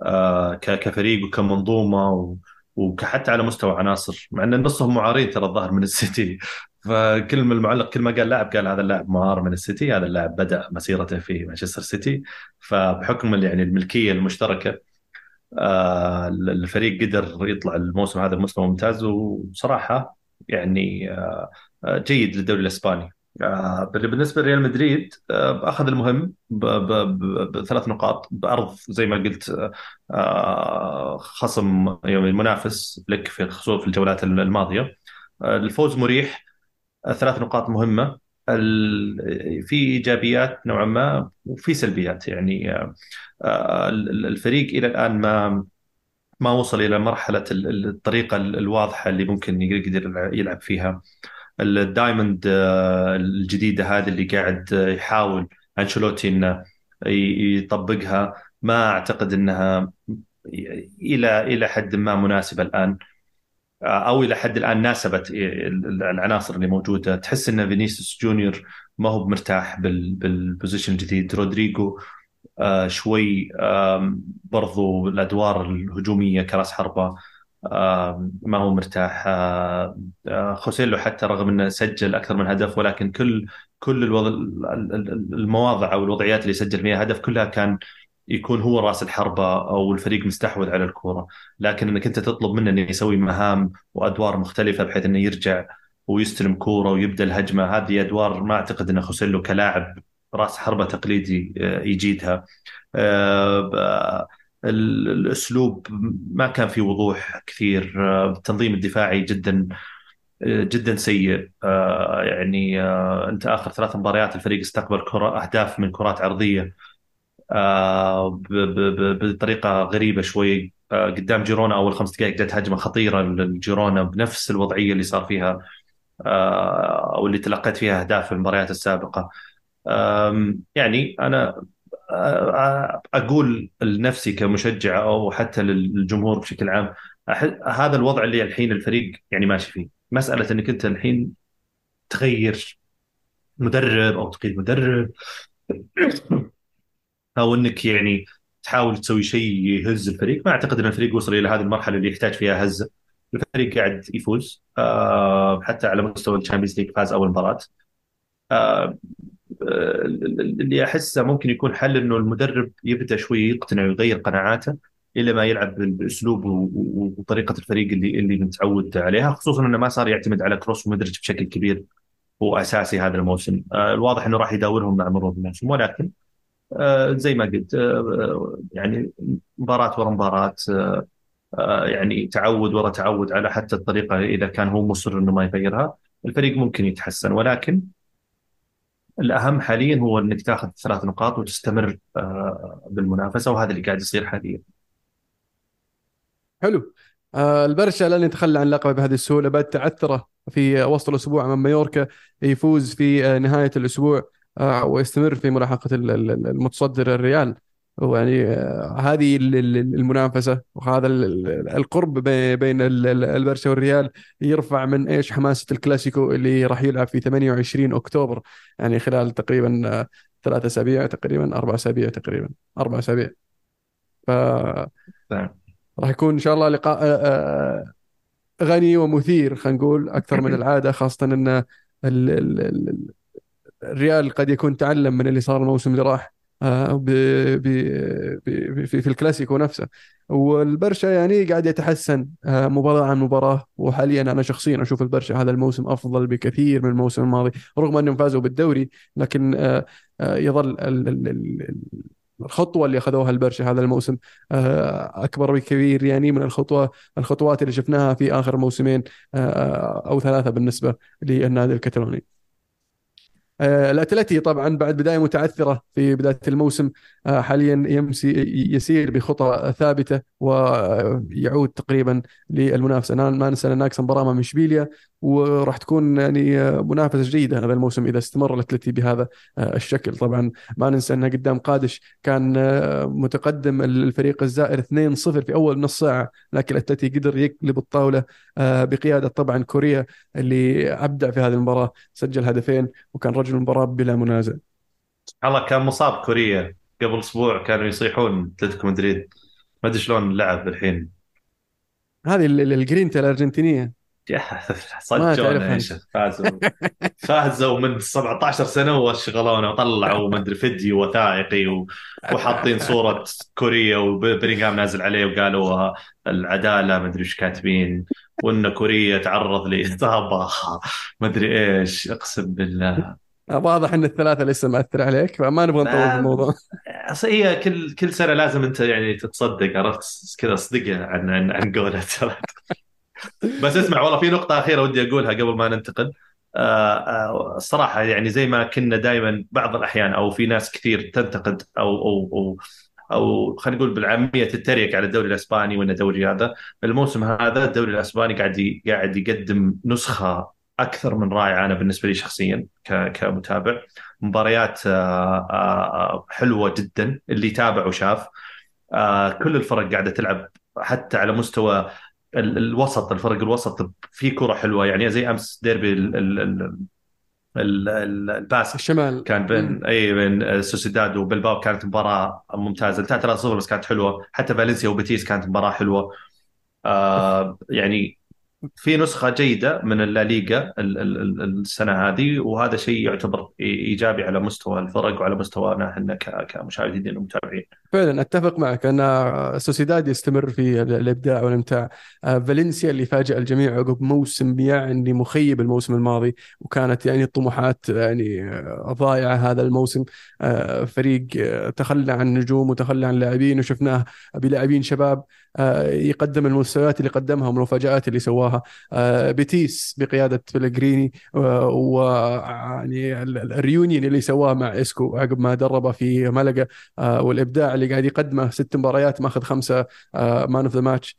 آه، كفريق وكمنظومة وحتى على مستوى عناصر مع إن نصهم معارين ترى الظاهر من السيتي. <laughs> فكل من المعلق كل ما قال لاعب قال هذا اللاعب معار من السيتي هذا اللاعب بدأ مسيرته في مانشستر سيتي. فبحكم يعني الملكية المشتركة آه الفريق قدر يطلع الموسم هذا بمستوى ممتاز وصراحة يعني آه جيد للدوري الإسباني. بالنسبة لريال مدريد آه، أخذ المهم بثلاث نقاط بأرض زي ما قلت آه، خصم يعني المنافس لك في خصوصا في الجولات الماضية. الفوز مريح ثلاث نقاط مهمة. في إيجابيات نوعا ما وفي سلبيات. يعني الفريق إلى الآن ما ما وصل إلى مرحلة الطريقة الواضحة اللي ممكن يقدر يلعب فيها. الدايموند آه، الجديدة هذه اللي قاعد يحاول انشلوتي إنه يطبقها. ما أعتقد إنها إلى إلى حد ما مناسبة الآن آه، أو إلى حد الآن ناسبت العناصر اللي موجودة. تحس إن فينيسيوس جونيور ما هو مرتاح بال position الجديد. رودريجو آه شوي آه برضو الأدوار الهجومية كراس حربة ما هو مرتاح. آه، آه، خوسيلو حتى رغم إنه سجل أكثر من هدف ولكن كل كل الوضع المواضع أو الوضعيات اللي سجل فيها هدف كلها كان يكون هو رأس الحربة أو الفريق مستحوذ على الكرة لكن إنك أنت تطلب منه إنه يسوي مهام وأدوار مختلفة بحيث إنه يرجع ويستلم كورة ويبدأ الهجمة هذه أدوار ما أعتقد انه خوسيلو كلاعب رأس حربة تقليدي آه، يجيدها. الأسلوب ما كان في وضوح كثير. التنظيم الدفاعي جدا جدا سيء. آه، يعني آه، أنت آخر ثلاث مباريات الفريق استقبل كرة أهداف من كرات عرضية آه، بطريقة غريبة شوي. قدام جيرونا أول خمس دقائق جت هجمة خطيرة للجيرونا بنفس الوضعية اللي صار فيها أو اللي تلقيت فيها أهداف في المباريات السابقة. يعني أنا أقول لنفسي كمشجع أو حتى للجمهور بشكل عام هذا الوضع اللي الحين الفريق يعني ماشي فيه مساله انك انت الحين تغير مدرب أو تقيد مدرب أو انك يعني تحاول تسوي شيء يهز الفريق ما اعتقد ان الفريق وصل إلى هذه المرحله اللي يحتاج فيها هزه الفريق قاعد يفوز حتى على مستوى ال Champions League فاز اول مباراه اللي أحسه ممكن يكون حل إنه المدرب يبدأ شوي يقتنع ويغير قناعاته إلى ما يلعب بأسلوب وطريقة الفريق اللي اللي متعود عليها خصوصا إنه ما صار يعتمد على كروس ومدرج بشكل كبير واساسي هذا الموسم. آه، الواضح إنه راح يداورهم مع مرور الموسم ولكن آه، زي ما قلت آه، يعني مباراة ورا مباراة يعني تعود ورا تعود على حتى الطريقة إذا كان هو مصر إنه ما يغيرها الفريق ممكن يتحسن ولكن الأهم حاليا هو إنك تأخذ ثلاث نقاط وتستمر آه، بالمنافسة وهذا اللي قاعد يصير حاليا. حلو آه البرشا لن يتخلى عن لقبه بهذه السهولة بعد تعثره في وسط الأسبوع امام مايوركا يفوز في آه نهاية الأسبوع ويستمر في ملاحقة المتصدر الريال ويعني آه، هذه ال- ال- المنافسة. وهذا ال- ال- القرب بي- بين ال- ال- البرشا والريال يرفع من إيش؟ حماسة الكلاسيكو اللي راح يلعب في 28 أكتوبر. يعني خلال تقريبا آه، ثلاثة أسابيع تقريبا أربع أسابيع تقريبا أربع أسابيع. ف نعم. راح يكون إن شاء الله لقاء آه، غني ومثير خلينا نقول أكثر من <laughs> العادة خاصة إن ال- ال- ال- الريال قد يكون تعلم من اللي صار الموسم اللي راح. في في الكلاسيكو نفسه. والبرشا يعني قاعد يتحسن آه، مباراة عن مباراة. وحاليا أنا شخصيا أشوف البرشا هذا الموسم أفضل بكثير من الموسم الماضي رغم أنهم فازوا بالدوري لكن آه، آه، يظل ال- ال- ال- الخطوة اللي أخذوها البرشا هذا الموسم آه، أكبر بكثير يعني من الخطوة الخطوات اللي شفناها في آخر موسمين آه، أو ثلاثة بالنسبة للنادي الكتالوني. آه، الأتلتي طبعا بعد بداية متعثرة في بداية الموسم آه، حاليا يمسي يسير بخطى ثابتة ويعود تقريبا للمنافسة. نا- ما ننسى ناقص مباراه امام اشبيليا وراح تكون يعني منافسة جيدة هذا الموسم إذا استمر الأتلتي بهذا آه، الشكل. طبعا ما ننسى انه قدام قادش كان آه، متقدم الفريق الزائر 2-0 في أول نص ساعة لكن الأتلتي قدر يقلب الطاولة آه، بقيادة طبعا كوريا اللي أبدع في هذه المباراة سجل هدفين وكان رجل المباراة بلا منازع. الله كان مصاب كوريا قبل أسبوع كانوا يصيحون أتلتيكو مدريد. ما أدري شلون لعب الحين. هذه ال- ال- الجرينتا الأرجنتينية. <laughs> فازوا. <laughs> فازوا من 17 سنة وشغلونا وطلعوا ما أدري فيديو وثائقي. وحاطين صورة كوريا وبرينغهام نازل عليه وقالوا العدالة ما أدري إيش كاتبين وإن كوريا تعرض لإصابة. <laughs> ما أدري إيش. أقسم بالله. واضح إن الثلاثة لسه مأثر عليك فما نبغى نطول في نعم. الموضوع. هي كل كل سنة لازم أنت يعني تتصدق عرفت؟ كذا صدقها عن عن عن قولة. بس اسمع والله في نقطة أخيرة ودي أقولها قبل ما ننتقل. آه، آه، الصراحة يعني زي ما كنا دائما بعض الأحيان أو في ناس كثير تنتقد أو أو أو أو خلينا نقول بالعامية تتريق على الدوري الإسباني وإن الدوري هذا. الموسم هذا الدوري الإسباني قاعد قاعد يقدم نسخة أكثر من رائعة أنا بالنسبة لي شخصيا كمتابع. مباريات آه، حلوة جدا اللي تابع وشاف كل الفرق قاعدة تلعب حتى على مستوى الوسط الفرق الوسط في كرة حلوة. يعني زي أمس ديربي ال- ال- ال- ال- ال- الباسك الشمال. كان بين اي بين سوسيداد وبلباو كانت مباراة ممتازة. انتهت 3-0 بس كانت حلوة. حتى فالنسيا وبيتيس كانت مباراة حلوة. آه يعني في نسخة جيدة من الليغا ال- ال- ال- السنة هذه وهذا شيء يعتبر إيجابي على مستوى الفرق وعلى مستوانا إحنا كمشاهدين ومتابعين. فعلا أتفق معك أن سوسيداد يستمر في ال- الإبداع والإمتاع. آه، فالنسيا اللي فاجأ الجميع عقب موسم يعني مخيب الموسم الماضي وكانت يعني الطموحات يعني آه، ضائعه هذا الموسم. آه، فريق تخلى عن نجوم وتخلى عن لاعبين وشفناه بلاعبين شباب يقدم المستويات اللي قدمها والمفاجآت اللي سواها. بيتيس بقيادة بلغريني ويعني الريونيون اللي سواه مع إسكو عقب ما دربه في ملقا. والإبداع اللي قاعد يقدمه ست مباريات ماخذ خمسة man of the match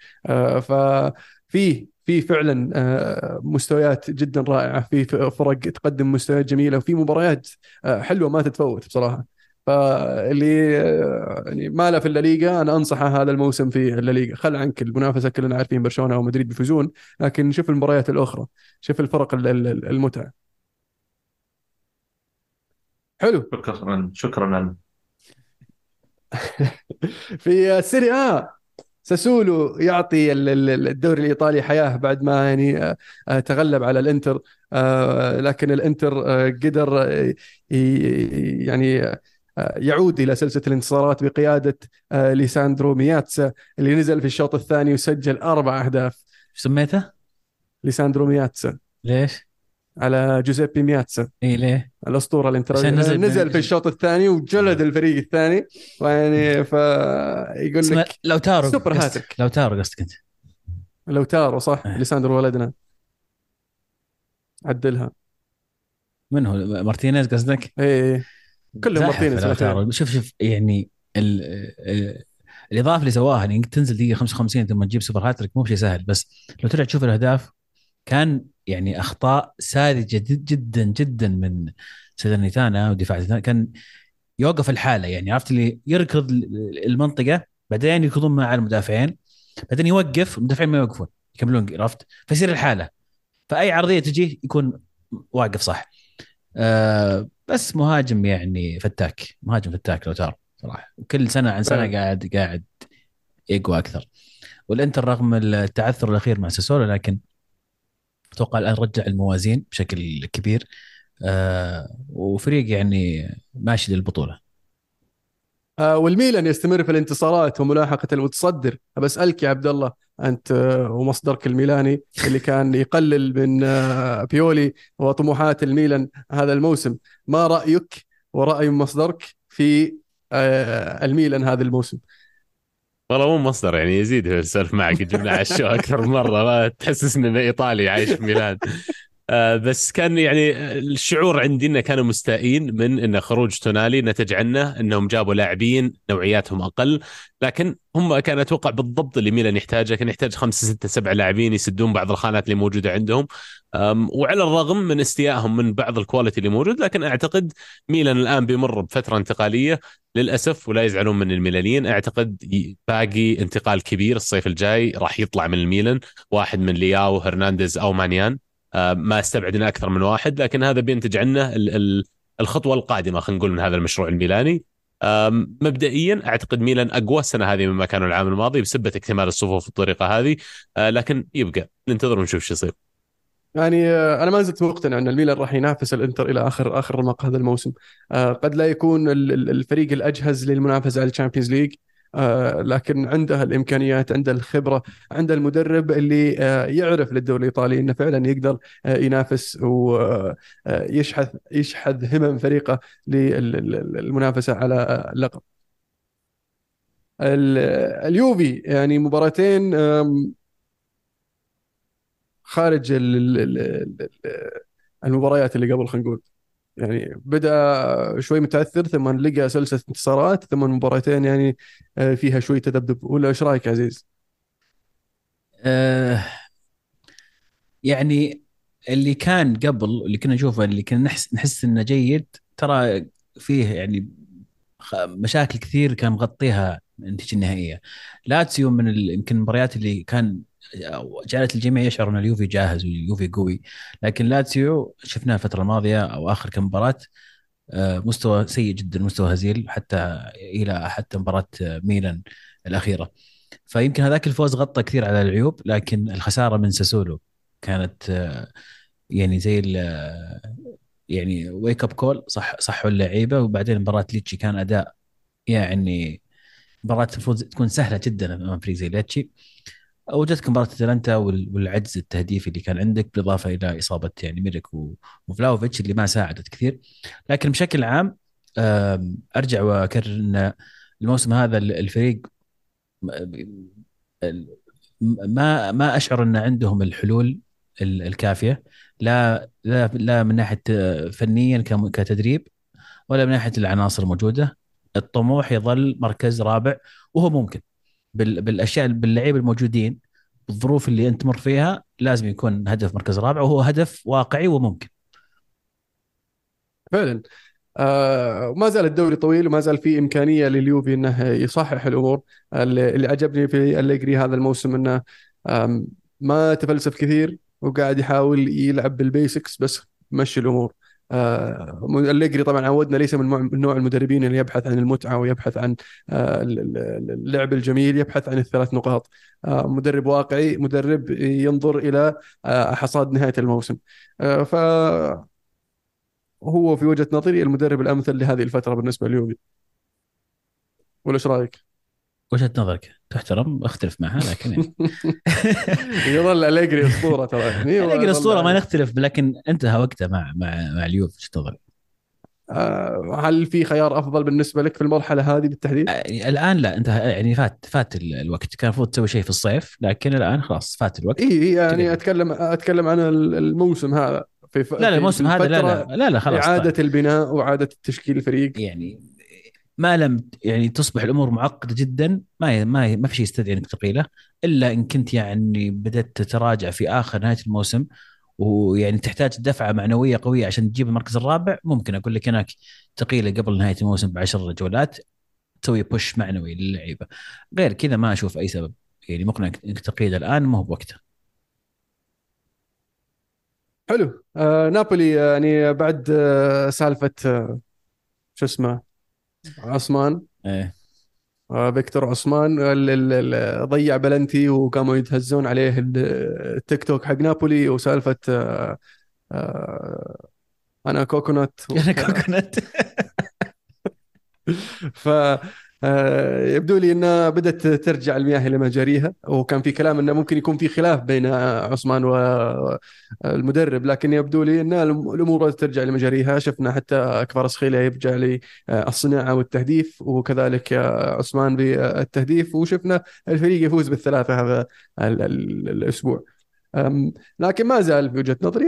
ففي في فعلا آه، مستويات جدا رائعة. في فرق تقدم مستويات جميلة وفي مباريات آه، حلوة ما تتفوت بصراحة. فاللي آه، يعني ما له في الليغا أنا أنصحه هذا الموسم في الليغا. خل عنك المنافسة كلنا عارفين برشلونة ومدريد بيفوزون لكن شوف المباريات الأخرى. شوف الفرق ال- ال- المتعة. حلو. شكرا شكرا. في السيري آ ساسولو يعطي ال- ال- الدوري الإيطالي حياة بعد ما يعني تغلب على الإنتر لكن الإنتر قدر يعني يعود إلى سلسلة الانتصارات بقيادة ليساندرو مياتسا اللي نزل في الشوط الثاني وسجل أربع أهداف سميته؟ ليساندرو مياتسا ليش؟ على جوزيبي مياتسا إيه ليه؟ الأسطورة الانتر عشان نزل نزل, في الشوط الثاني وجلد الفريق الثاني ويعني فيقول لك لو تارو سوبر. هاتريك. لو تارو قصدك أنت لو تارو صح إيه. ليساندرو ولدنا عدلها من هو مارتينيز قصدك؟ إيه كلهم زحف مارتينيز الأخير. لاوتارو شوف شوف يعني ال ال الإضافة اللي سواها انك تنزل دقيقة 55 ثم تجيب super hat-trick مو بشيء سهل بس لو ترجع تشوف الأهداف كان يعني أخطاء ساذجة جد- جدا جدا من سيدرنيتانا ودفاع. كان يوقف الحالة يعني عرفت اللي يركض المنطقة بعدين يركضون مع المدافعين بعدين يوقف المدافعين ما يوقفون يكملون عرفت؟ فيصير الحالة. فأي عرضية تجي يكون واقف صح. أه بس مهاجم يعني فتاك مهاجم فتاك لو ترى صراحة. كل سنة عن سنة قاعد قاعد يقوى أكثر. والإنتر رغم التعثر الأخير مع ساسولو لكن أتوقع الآن رجع الموازين بشكل كبير آه وفريق يعني ماشي للبطولة. آه والميلان يستمر في الانتصارات وملاحقة المتصدر. بسالك يا عبد الله أنت آه ومصدرك الميلاني اللي كان يقلل من آه بيولي وطموحات الميلان هذا الموسم ما رأيك ورأي مصدرك في آه الميلان هذا الموسم؟ والله مو مصدر يعني يزيد السالف معك جبنا على الشو أكثر مرة ما تحسسني اني إيطالي عايش في ميلان. آه بس كان يعني الشعور عندي انه كانوا مستائين من إن خروج تونالي نتج عنه إنهم جابوا لاعبين نوعياتهم أقل لكن هم كان أتوقع بالضبط اللي ميلان يحتاجه كان يحتاج خمسة ستة سبعة لاعبين يسدون بعض الخانات اللي موجودة عندهم. وعلى الرغم من استيائهم من بعض ال quality اللي موجود لكن أعتقد ميلان الآن بيمر بفترة انتقالية للأسف ولا يزعلون من الميلانيين. أعتقد باقي انتقال كبير الصيف الجاي راح يطلع من الميلان واحد من لياو هرنانديز أو مانيان. ما استبعد انه أكثر من واحد لكن هذا بينتج عنه الخطوة القادمة خلينا نقول من هذا المشروع الميلاني. مبدئيا أعتقد ميلان أقوى السنة هذه مما كانوا العام الماضي بسبه اكتمال الصفوف بالطريقة هذه لكن يبقى. ننتظر ونشوف شو يصير. يعني أنا ما زلت مقتنع أن الميلان راح ينافس الإنتر إلى اخر آخر رمق هذا الموسم. قد لا يكون الفريق الأجهز للمنافسة على ال Champions League. آه، لكن عنده الإمكانيات عنده الخبرة عنده المدرب اللي آه، يعرف للدوري الإيطالي إنه فعلا يقدر آه، ينافس ويشحذ يشحذ همم فريقه للمنافسة على اللقب. اليوفي يعني مباراتين خارج المباريات اللي قبل خلينا نقول. يعني بدأ شوي متأثر ثم لقى سلسلة انتصارات ثم مباراتين يعني آه، فيها شوي تذبذب ولا إيش رأيك عزيز؟ آه يعني اللي كان قبل اللي كنا نشوفه اللي كنا نحس نحس إنه جيد ترى فيه يعني مشاكل كثير كان مغطيها النتيجه النهائية لاتسيو من يمكن المباريات اللي كان جعلت الجميع يشعر أن اليوفي جاهز واليوفي قوي. لكن لاتسيو شفناه الفترة الماضية أو آخر كم مباراة آه، مستوى سيء جدا مستوى هزيل حتى إلى حتى مباراة ميلان الأخيرة. فيمكن هذاك الفوز غطى كثير على العيوب لكن الخسارة من ساسولو كانت آه، يعني زي يعني wake up call صح صحوا اللعيبه وبعدين مباراة ليتشي كان أداء يعني مباراة المفروض تكون سهلة جدا أمام فريق زي ليتشي وجدتك مباراه أتلانتا والعجز التهديفي اللي كان عندك بالإضافة إلى إصابة يعني ميريك وفلاوفيتش اللي ما ساعدت كثير. لكن بشكل عام أرجع وأكرر إن الموسم هذا الفريق ما ما أشعر إن عندهم الحلول الكافية. لا لا لا من ناحية فنيا كتدريب ولا من ناحية العناصر الموجودة. الطموح يظل مركز رابع وهو ممكن. بالأشياء باللعيبه الموجودين بالظروف اللي أنت تمر فيها لازم يكون هدف مركز رابع وهو هدف واقعي وممكن. فعلا. آه ما زال الدوري طويل وما زال في إمكانية لليوفي إنه يصحح الأمور. اللي عجبني في أليجري هذا الموسم إنه ما تفلسف كثير وقاعد يحاول يلعب بالبيسكس بس مشي الأمور. أليجري طبعا عودنا ليس من نوع المدربين اللي يبحث عن المتعة ويبحث عن آه اللعب الجميل يبحث عن الثلاث نقاط. آه مدرب واقعي مدرب ينظر إلى آه حصاد نهاية الموسم. آه ف هو في وجهة نظري المدرب الأمثل لهذه الفترة بالنسبة لليوفي ولا إيش رأيك؟ وجهة نظرك؟ تحترم؟ أختلف معها لكن يعني. <laughs> يظل أليجري أسطورة ترى. <laughs> يعني أليجري أسطورة ما نختلف لكن انتهى وقته مع مع مع اليوف إيش تظن؟ آه، هل في خيار أفضل بالنسبة لك في المرحلة هذه بالتحديد؟ آه، الآن لا انت يعني فات فات الوقت. كان المفروض تسوي شيء في الصيف لكن الآن خلاص فات الوقت. اي يعني اتكلم أتكلم عن الموسم هذا. في لا لا الموسم هذا لا لا. لا لا خلاص إعادة طيب. البناء وإعادة التشكيل الفريق. يعني ما لم يعني تصبح الأمور معقدة جدا ما ما ما في شيء يستدعي إنك تقيله إلا إن كنت يعني بدأت تتراجع في آخر نهاية الموسم ويعني تحتاج دفعة معنوية قوية عشان تجيب المركز الرابع. ممكن أقول لك هناك تقيلة قبل نهاية الموسم بعشر جولات تسوي بوش معنوي للعيبة. غير كذا ما أشوف أي سبب. يعني مقنع انك تقيد الآن ما هو بوقته حلو. آه نابولي يعني بعد آه سالفة آه شو اسمه أوسيمين. إيه. آه فيكتور أوسيمين ضيع بلنتي وقاموا يتهزون عليه ال- التيك توك حق نابولي وسالفة آه آه أنا coconut. أنا coconut. <laughs> ف يبدو لي إنها بدأت ترجع المياه إلى مجاريها وكان في كلام إنه ممكن يكون في خلاف بين أوسيمين والمدرب لكن يبدو لي ان الأمور بدأت ترجع لمجاريها شفنا حتى كفاراتسخيليا يرجع للصناعه والتهديف وكذلك أوسيمين بالتهديف وشفنا الفريق يفوز بالثلاثة هذا ال- ال- الأسبوع. لكن ما زال في وجهه نظري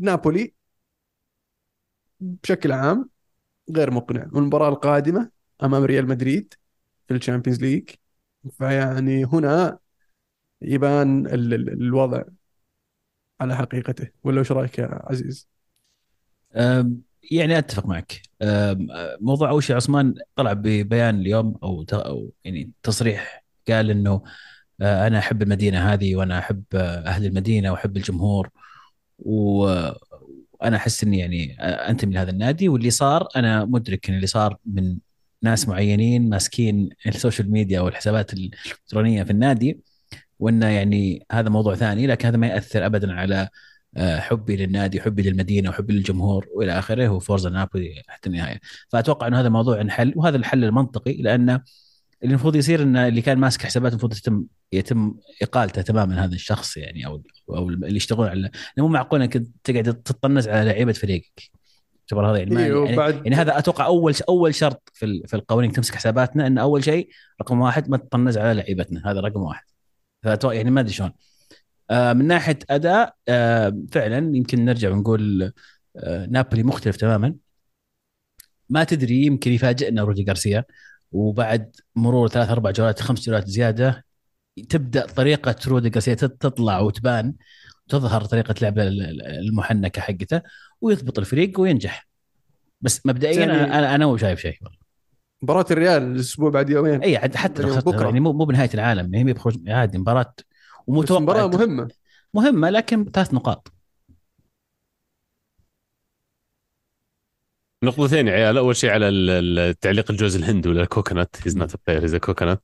نابولي بشكل عام غير مقنع. والمباراه القادمة أمام ريال مدريد في ال Champions League. فيعني هنا يبان ال- ال- الوضع على حقيقته. ولا وش رأيك يا عزيز؟ يعني أتفق معك. موضوع أول شيء أوسيمين طلع ببيان اليوم أو أو يعني تصريح قال إنه آه، أنا أحب المدينة هذه وأنا أحب آه، أهل المدينة وأحب الجمهور. وأنا أحس إني يعني أنتمي لهذا النادي. واللي صار أنا مدرك إن اللي صار من ناس معينين ماسكين ال social media والحسابات الإلكترونية في النادي وانه يعني هذا موضوع ثاني لكن هذا ما يأثر ابدا على آه، حبي للنادي حبي للمدينة وحبي للجمهور وإلى آخره وفورزا نابولي حتى النهاية. فأتوقع إنه هذا الموضوع انحل وهذا الحل المنطقي لأن اللي المفروض يصير إن اللي كان ماسك حسابات المفروض يتم يتم إقالته تماما هذا الشخص يعني أو أو اللي يشتغلون على مو معقول إنك تقعد تطنز على لعيبة فريقك. تعتبر هذا يعني, إيه، يعني, وبعد- يعني هذا أتوقع اول أول شرط في في القوانين تمسك حساباتنا إن أول شيء رقم واحد ما تطنز على لعيبتنا هذا رقم واحد. فأتوقع يعني ما أدري شلون. آه، من ناحية أداء آه، فعلا يمكن نرجع ونقول آه، نابولي مختلف تماما. ما تدري يمكن يفاجئنا رودي غارسيا وبعد مرور ثلاث أربع جولات خمس جولات زيادة تبدأ طريقة رودي غارسيا تطلع وتبان تظهر طريقة لعبه ال- ال- المحنكة حقته. ويضبط الفريق وينجح. بس مبدئيا يعني- أنا أنا مو شايف شيء. مباراة الريال الأسبوع بعد يومين. اي عاد حتى لو يعني بكرة. يعني مو مو بنهاية العالم. هي بخروج عادي مباراة بس ومتوقع مباراة مهمة. مهمة لكن ثلاث نقاط. نقطتين يا عيال. أول شيء على ال- ال- التعليق الجوز الهند ولا ال coconut he's not player he's coconut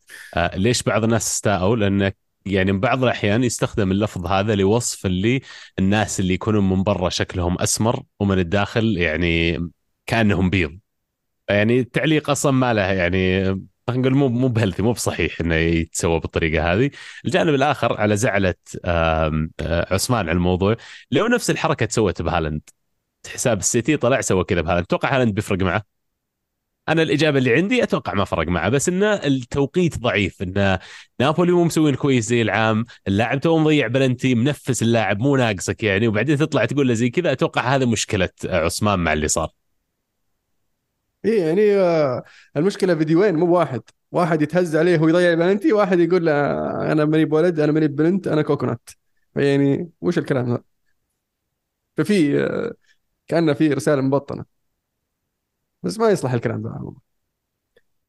ليش بعض الناس استاءوا؟ لأن يعني بعض الأحيان يستخدم اللفظ هذا لوصف اللي الناس اللي يكونون من برا شكلهم أسمر ومن الداخل يعني كأنهم بيض يعني التعليق أصلا ما له يعني خلينا نقول مو مو ب healthy مو بصحيح إنه يتسوى بالطريقة هذه. الجانب الآخر على زعلة آه، أوسيمين على الموضوع لو نفس الحركة تسوت بهالاند حساب السيتي طلع سوى كذا بهالاند أتوقع هالاند بيفرق معه أنا الإجابة اللي عندي أتوقع ما فرق معه بس إنه التوقيت ضعيف انه نابولي مو مسوين كويس زي العام اللاعب تو مضيع بلنتي منفس اللاعب مو ناقصك يعني وبعدين تطلع تقول له زي كذا أتوقع هذا مشكلة أوسيمين مع اللي صار. اي يعني آه، المشكلة فيديوين مو واحد. واحد يتهز عليه ويضيع بلنتي واحد يقول له أنا ماني بولد أنا ماني ببنت أنا coconut. فيعني وش الكلام هذا؟ ففي آه، كأنه في رسالة مبطنة. بس ما يصلح الكلام ذا عموما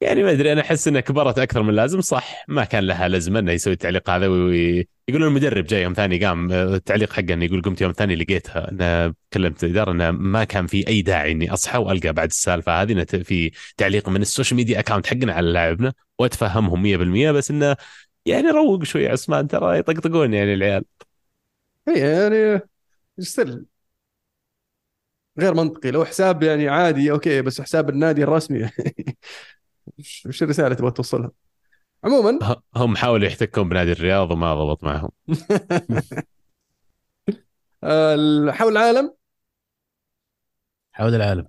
يعني ما أدري أنا أحس إنها كبرت أكثر من اللازم. صح ما كان لها لازمه إنه يسوي التعليق هذا ويقولون المدرب جاي يوم ثاني قام التعليق حقه إنه يقول قمت يوم ثاني لقيتها. انه كلمت الإدارة إنه ما كان في أي داعي إني أصحى وألقى بعد السالفة هذه إنه في تعليق من ال social media account حقنا على لاعبنا وأتفهمهم 100% بس إنه يعني روق شوي أوسيمين ترى يطقطقون يعني العيال. اي يعني still غير منطقي لو حساب يعني عادي okay بس حساب النادي الرسمي. <laughs> وش الرسالة تبغى توصلها؟ عموما. هم حاولوا يحتكون بنادي الرياض وما ضبط معهم. <laughs> آه، حول العالم. حول العالم.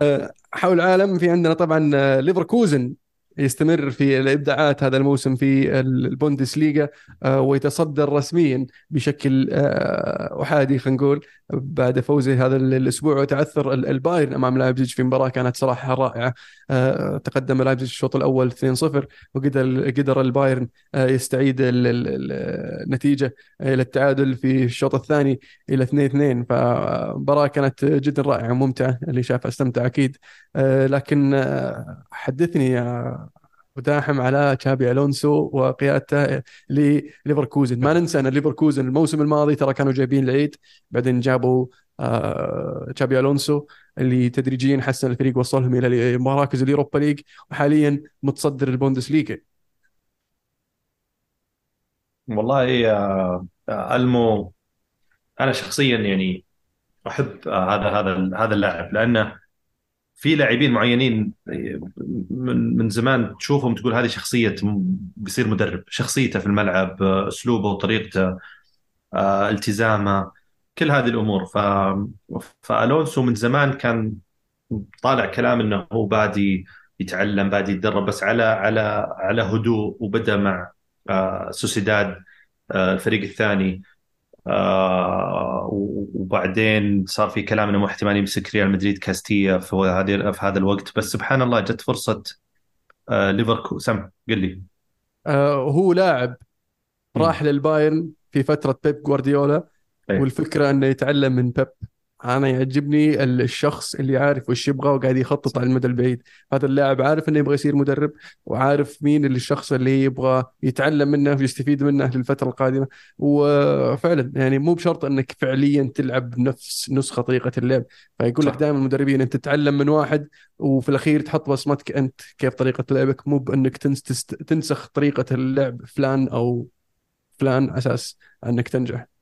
حول العالم. في عندنا طبعا آه، ليفركوزن يستمر في الإبداعات هذا الموسم في البوندسليغا آه، ويتصدر رسميا بشكل آه، أحادي خلينا نقول. بعد فوزه هذا الأسبوع وتعثر البايرن أمام لايبزيج في مباراة كانت صراحة رائعة. آه، تقدم لايبزيج الشوط الأول 2-0 وقدر قدر البايرن يستعيد النتيجه إلى التعادل في الشوط الثاني إلى 2-2 فمباراة كانت جدا رائعة وممتعة اللي شافها استمتع أكيد. لكن حدثني يا بو داحم على تشابي ألونسو وقيادته لليفركوزن ما ننسى أن ليفركوزن الموسم الماضي ترى كانوا جايبين العيد بعدين جابوا آه تشابي ألونسو اللي تدريجيا حسن الفريق وصلهم إلى مراكز اليوروبا ليج وحاليا متصدر البوندس ليجا والله يا ألمو أنا شخصيا يعني أحب هذا هذا هذا اللاعب لأنه في لاعبين معينين من من زمان تشوفهم تقول هذه شخصية بيصير مدرب. شخصيته في الملعب أسلوبه وطريقته آه، التزامه كل هذه الأمور. ف فألونسو من زمان كان طالع كلام إنه هو بادي يتعلم بادي يتدرب بس على على على هدوء وبدأ مع آه، سوسيداد آه، الفريق الثاني. آه وبعدين صار في كلام إنه احتمال يمسك ريال مدريد كاستيا في هذه في هذا الوقت. بس سبحان الله جت فرصة آه ليفركو سم قل لي. آه هو لاعب راح للبايرن في فترة بيب جوارديولا أيه. والفكرة إنه يتعلم من بيب. أنا يعجبني الشخص اللي عارف وش يبغى وقاعد يخطط على المدى البعيد. هذا اللاعب عارف إنه يبغى يصير مدرب وعارف مين اللي الشخص اللي يبغى يتعلم منه ويستفيد منه للفترة القادمة. وفعلا يعني مو بشرط إنك فعليا تلعب نفس نسخة طريقة اللعب. فيقول لك دائما المدربين أنت تتعلم من واحد وفي الأخير تحط بصمتك أنت كيف طريقة لعبك. مو بإنك تنسخ طريقة اللعب فلان أو فلان أساس إنك تنجح.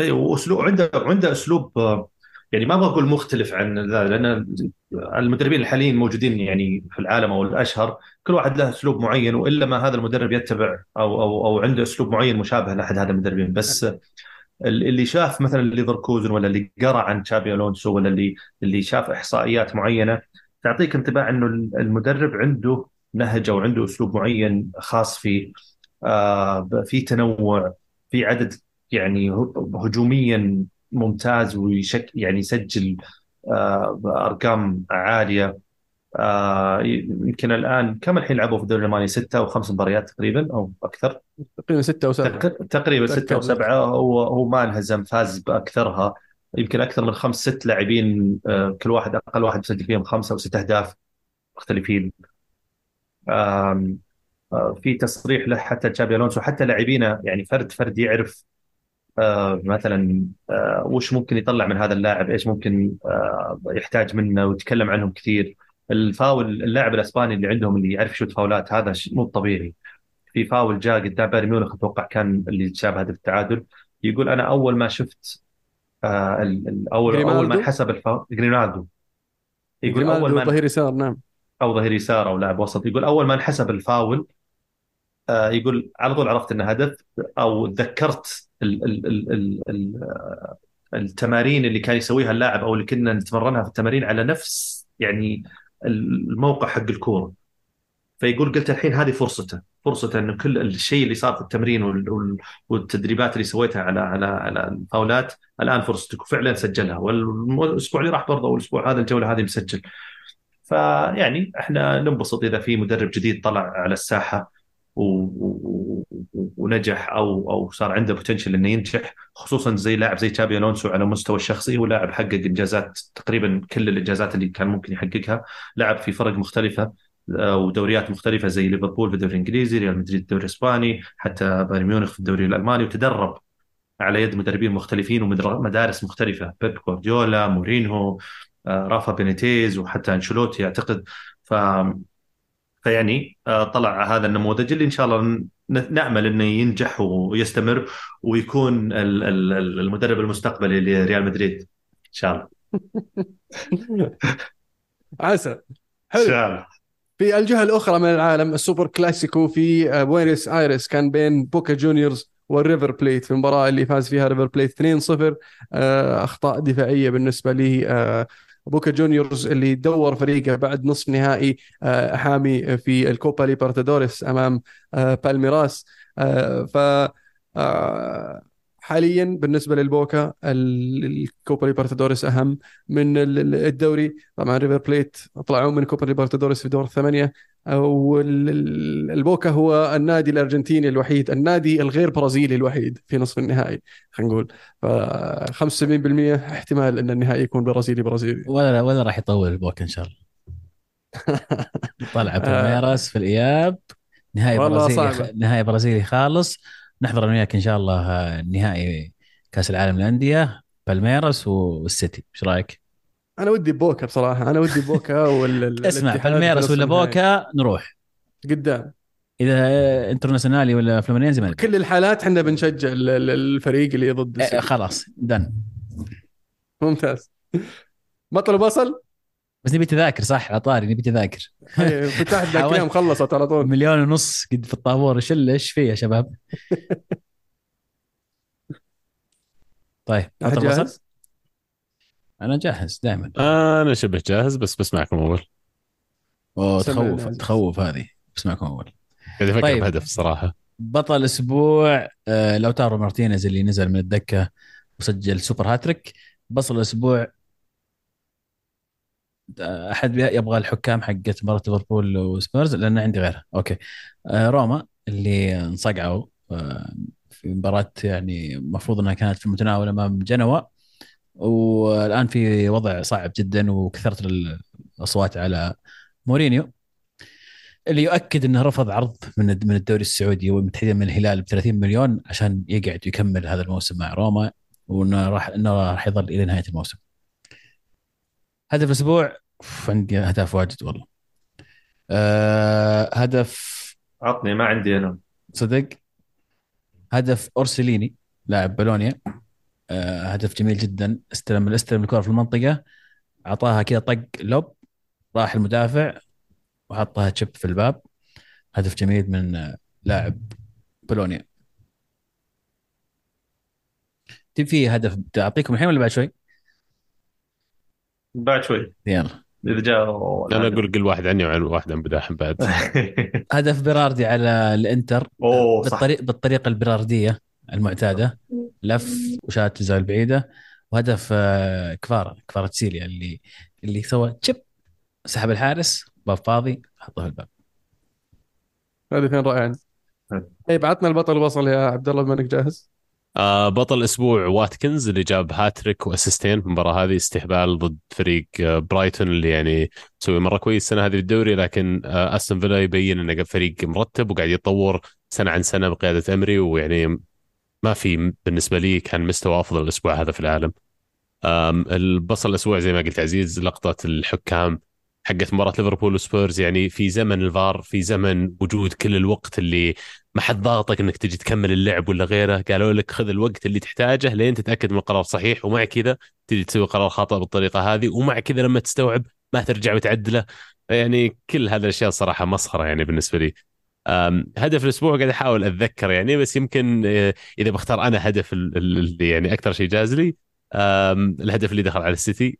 أيوه وأسلوب عنده عنده أسلوب آه، يعني ما بقول مختلف عن ذا لأن المدربين الحاليين موجودين يعني في العالم أو الأشهر كل واحد له أسلوب معين وإلا ما هذا المدرب يتبع أو أو أو عنده أسلوب معين مشابه لأحد هذا المدربين. بس اللي شاف مثلا ليفركوزن ولا اللي قرأ عن تشابي ألونسو ولا اللي اللي شاف إحصائيات معينة تعطيك انطباع إنه المدرب عنده نهج أو عنده أسلوب معين خاص فيه آه في تنوع في عدد يعني هجوميا ممتاز ويشك يعني يسجل آه، أرقام عالية. آه، يمكن الآن كم الحين لعبوا في الدوري الالماني ستة أو خمس مباريات تقريبا أو أكثر؟ تقريبا ستة أو سبعة. تقريبا ستة أو سبعة. هو هو ما انهزم فاز بأكثرها. يمكن أكثر من خمس ست لاعبين آه، كل واحد أقل واحد مسجل فيهم خمسة أو ست أهداف مختلفين. في تصريح له حتى تشابي ألونسو حتى لاعبينا يعني فرد فرد يعرف آه، مثلا آه، وش ممكن يطلع من هذا اللاعب؟ إيش ممكن آه، يحتاج منه؟ ويتكلم عنهم كثير. الفاول اللاعب الأسباني اللي عندهم اللي يعرف يشوت فاولات هذا مو طبيعي. في فاول جاء قدام بايرن ميونخ أتوقع كان اللي جاب هدف التعادل يقول أنا أول ما شفت أول أول ما حسب الفاول جرينالدو يقول أول ما ظهير يسار نعم. أو ظهير يسار أو لاعب وسط يقول أول ما انحسب الفاول يقول على طول عرفت إنه هدف أو تذكرت ال ال ال ال التمارين اللي كان يسويها اللاعب أو اللي كنا نتمرنها في التمارين على نفس يعني الموقع حق الكورة. فيقول قلت الحين هذه فرصته فرصته إنه كل الشيء اللي صار في التمرين والتدريبات اللي سويتها على على على الفاولات الآن فرصتك. وفعلا سجلها. والأسبوع اللي راح برضه والاسبوع هذا الجولة هذه مسجل. فيعني إحنا ننبسط إذا في مدرب جديد طلع على الساحة. ونجح أو أو صار عنده بوتنشل إنه ينجح خصوصا زي لاعب زي تشابي ألونسو على المستوى الشخصي هو لاعب حقق إنجازات تقريبا كل الإنجازات اللي كان ممكن يحققها لعب في فرق مختلفة آه، ودوريات مختلفة زي ليفربول في الدوري الإنجليزي ريال مدريد الدوري الإسباني حتى بايرن ميونخ في الدوري الألماني وتدرب على يد مدربين مختلفين ومدارس مختلفة بيب جوارديولا مورينهو آه، رافا بينيتيز وحتى انشلوتي أعتقد. ف فيعني آه، طلع هذا النموذج اللي إن شاء الله نأمل إنه ينجح ويستمر ويكون المدرب المستقبلي لريال مدريد. إن شاء الله. <laughs> عسى. حلو. إن شاء الله. في الجهة الأخرى من العالم السوبر كلاسيكو في آه، بوينس آيرس. كان بين بوكا جونيورز والريفر بليت في المباراة اللي فاز فيها ريفر بليت 2-0 آه، أخطاء دفاعية بالنسبة لي بوكا جونيورز اللي دور فريقه بعد نصف نهائي آه، حامي في الكوبا ليبرتادوريس أمام آه، بالميراس. آه، ف حاليا بالنسبة للبوكا ال- الكوبا ليبرتادوريس أهم من ال- ال- الدوري. طبعا ريفر بليت طلعوا من كوبا ليبرتادوريس في دور الثمانية. والبوكا هو النادي الأرجنتيني الوحيد النادي الغير برازيلي الوحيد في نصف النهائي خلينا نقول. ف 75% احتمال إن النهائي يكون برازيلي برازيلي. ولا ولا راح يطول البوكا إن شاء الله. طلع. بالميراس في الإياب. نهائي برازيلي. نهائي برازيلي خالص. نحضر أنا وياك إن شاء الله آه، نهائي كأس العالم للأندية بالميراس والسيتي. إيش رأيك؟ أنا ودي بوكا بصراحة. أنا ودي بوكا <laughs> ولا اسمع بالميراس ولا بوكا نروح. قدام. إذا انترناسيونالي ولا فلومينيزي ما كل الحالات إحنا بنشجع ال- ال- الفريق اللي ضد إيه، السيتي. خلاص done. ممتاز. بطل وبصل بس نبي تذاكر صح عطاري نبي تذاكر <laughs> أي، فتحت ذاك. اليوم خلصت على طول مليون ونص قد في الطابور إيش إيش فيه يا شباب؟ <laughs> طيب؟ جاهز؟ أنا جاهز دائما أنا شبه جاهز بس بسمعكم أول أوه تخوف. تخوف هذه بسمعكم أول قاعد أفكر طيب. بهدف الصراحه بطل أسبوع آه لوتارو مارتينيز اللي نزل من الدكة وسجل سوبر هاتريك بطل الأسبوع أحد يبغى الحكام حقت مباراة ليفربول وسبيرز لأن عندي غيرها. أوكي. آه روما اللي انصقعوا آه في مباراة يعني المفروض إنها كانت في المتناول أمام جنوا. والآن في وضع صعب جدا وكثرت الأصوات على مورينيو اللي يؤكد إنه رفض عرض من من الدوري السعودي وتحديدا من الهلال ب 30 مليون عشان يقعد يكمل هذا الموسم مع روما وإنه راح إنه راح يظل إلى نهاية الموسم. هدف الأسبوع؟ عندي أهداف واجد والله. أه هدف عطني ما عندي أنا. صدق. هدف أورسليني لاعب بولونيا. أه هدف جميل جدا. استلم استلم الكرة في المنطقة. أعطاها كذا طق لوب. راح المدافع. وحطها تشب في الباب. هدف جميل من لاعب بولونيا. تبي في هدف؟ تعطيكم الحين ولا بعد شوي؟ بعد شوي. يلا. إذا جاء أنا أقول كل واحد عني وعن واحد عن بداحم بعد. <laughs> هدف بيراردي على الإنتر. أوه صح. بالطريق بالطريقة البيراردية المعتادة. لف وشات الزاويه البعيده وهدف آه، كفارا كفاراتسخيليا اللي اللي سوى chip سحب الحارس باب فاضي حطه في الباب. هذه اثنين رائعين طيب عطنا البطل وصل يا عبد الله بما إنك جاهز. آه بطل الأسبوع واتكنز اللي جاب هاتريك وأسيستين في المباراة هذه استهبال ضد فريق آه برايتون اللي يعني مسوي مرة كويس السنة هذه في الدوري لكن آه أستون فيلا يبين إنه فريق مرتب وقاعد يتطور سنة عن سنة بقيادة أمري ويعني ما في بالنسبة لي كان مستوى أفضل الأسبوع هذا في العالم. البصل الأسبوع زي ما قلت عزيز لقطة الحكام حقت مباراة ليفربول وسبيرز يعني في زمن الفار في زمن وجود كل الوقت اللي ما حد ضاغطك إنك تجي تكمل اللعب ولا غيره. قالوا لك خذ الوقت اللي تحتاجه لين تتأكد من القرار صحيح ومع كذا تجي تسوي قرار خاطئ بالطريقة هذه ومع كذا لما تستوعب ما ترجع وتعدله. يعني كل هذه الأشياء صراحة مسخرة يعني بالنسبة لي. هدف الأسبوع قاعد أحاول أتذكر يعني بس يمكن إذا بختار أنا هدف ال- ال- اللي يعني أكثر شيء جاز لي الهدف اللي دخل على السيتي.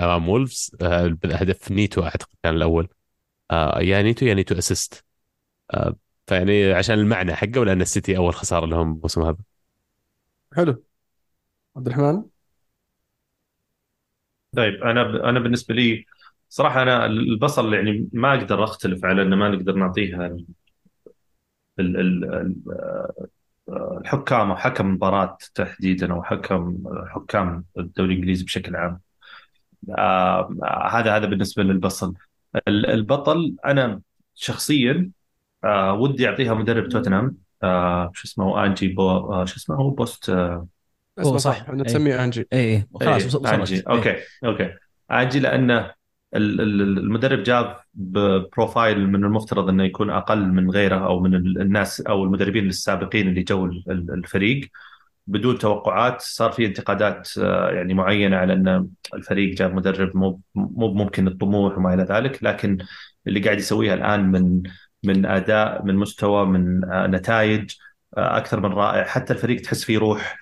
أمام وولفز أه، هدف نيتو أعتقد كان الأول. أه، يا نيتو يا نيتو assist. أه، فيعني عشان المعنى حقه ولأن السيتي أول خسارة لهم الموسم هذا. حلو. عبد الرحمن؟ طيب أنا أنا بالنسبة لي صراحة أنا البصل يعني ما أقدر أختلف على ان ما نقدر نعطيها ال ال ال ال- الحكام أو حكم مباراة تحديدا أو حكم حكام الدوري الإنجليزي بشكل عام. آه هذا هذا بالنسبة للبصل. ال- البطل أنا شخصيا آه ودي أعطيها مدرب توتنهام. آه شو اسمه؟ آنجي بو آه شو اسمه؟ هو بوست آه اسمه صح. إحنا نسميه آنجي. اي اي خلاص إيه، وصل- وصلت آنجي. إيه. أوكي أوكي. آنجي لأنه ال- ال- المدرب جاب profile من المفترض إنه يكون أقل من غيره أو من ال- الناس أو المدربين السابقين اللي جو ال- ال- الفريق. بدون توقعات صار في انتقادات آه، يعني معينة على إن الفريق جاب مدرب مو مو ممكن الطموح وما إلى ذلك لكن اللي قاعد يسويها الآن من من أداء من مستوى من آه، نتائج آه، أكثر من رائع. حتى الفريق تحس فيه روح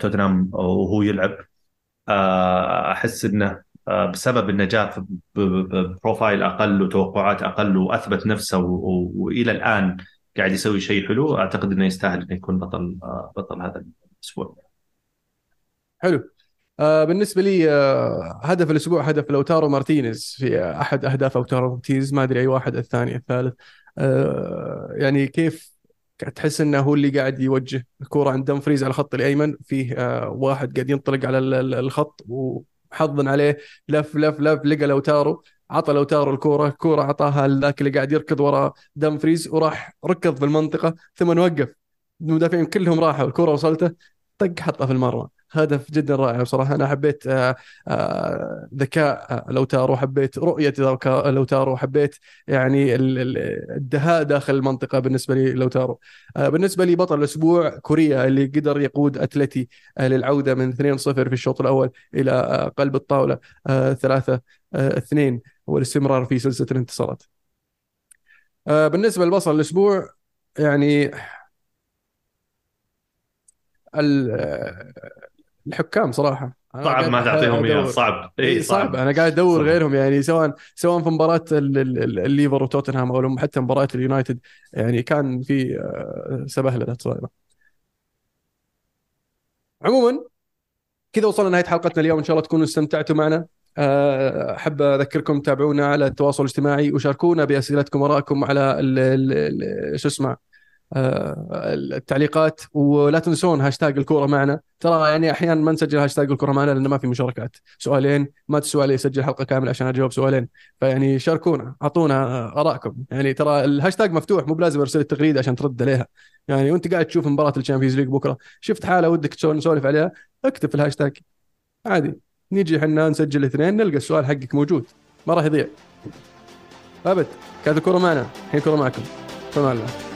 توتنهام وهو يلعب. أحس إنه بسبب انه جاء ب- ب- ب profile أقل وتوقعات أقل وأثبت نفسه وإلى الآن قاعد يسوي شيء حلو أعتقد إنه يستاهل إنه يكون بطل آه، بطل هذا الأسبوع. حلو. آه بالنسبة لي آه هدف الأسبوع هدف لوتارو مارتينيز. في أحد أهداف لوتارو مارتينيز ما أدري أي واحد الثاني الثالث. يعني كيف تحس إنه هو اللي قاعد يوجه الكوره عند دمفريز على الخط الأيمن؟ فيه واحد قاعد ينطلق على ال- ال- الخط وحظا عليه. لف لف لف لقى لوتارو. عطى لوتارو الكورة الكوره عطاها ذاك اللي قاعد يركض ورا دمفريز وراح ركض في المنطقة ثم وقف. المدافعين كلهم راحوا الكورة وصلته طق حطها في المرمى. هدف جدا رائع بصراحة. أنا حبيت آه، آه، ذكاء آه، لوتارو حبيت رؤية لوتارو حبيت يعني ال- ال- الدهاء داخل المنطقة بالنسبة لي لوتارو بالنسبة لي بطل الأسبوع كوريا اللي قدر يقود أتلتي للعودة من 2-0 في الشوط الأول إلى قلب الطاولة 3-2 والاستمرار في سلسلة الانتصارات. بالنسبة لبطل الأسبوع يعني ال- الحكام صراحة. صعب ما تعطيهم إياه. صعب. اي اي صعب. أنا قاعد أدور صعب. غيرهم يعني سواء سواء في مباراة ال- ال- ال- الليفر وتوتنهام أو حتى مباراة اليونايتد يعني كان في آه، سبهلله صايره عموما كذا وصلنا لنهاية حلقتنا اليوم. إن شاء الله تكونوا استمتعتوا معنا. آه، أحب أذكركم تابعونا على التواصل الاجتماعي وشاركونا بأسئلتكم وارائكم على شو اسمه التعليقات ولا تنسون هاشتاج الكورة معنا. ترى يعني أحيانا ما نسجل هاشتاج الكورة معنا لأنه ما في مشاركات. سؤالين ما تسوى لي اسجل حلقة كاملة عشان أجاوب سؤالين. فيعني شاركونا أعطونا ارائكم يعني ترى الهاشتاج مفتوح مو بلازم أرسل التغريده عشان ترد عليها. يعني وأنت قاعد تشوف مباراة ال Champions League بكرة. شفت حالة ودك نسولف عليها؟ اكتب في الهاشتاج. عادي. نيجي إحنا نسجل الاثنين نلقى السؤال حقك موجود. ما راح يضيع. أبد. كانت الكورة معنا. الحين الكورة معكم. فمان الله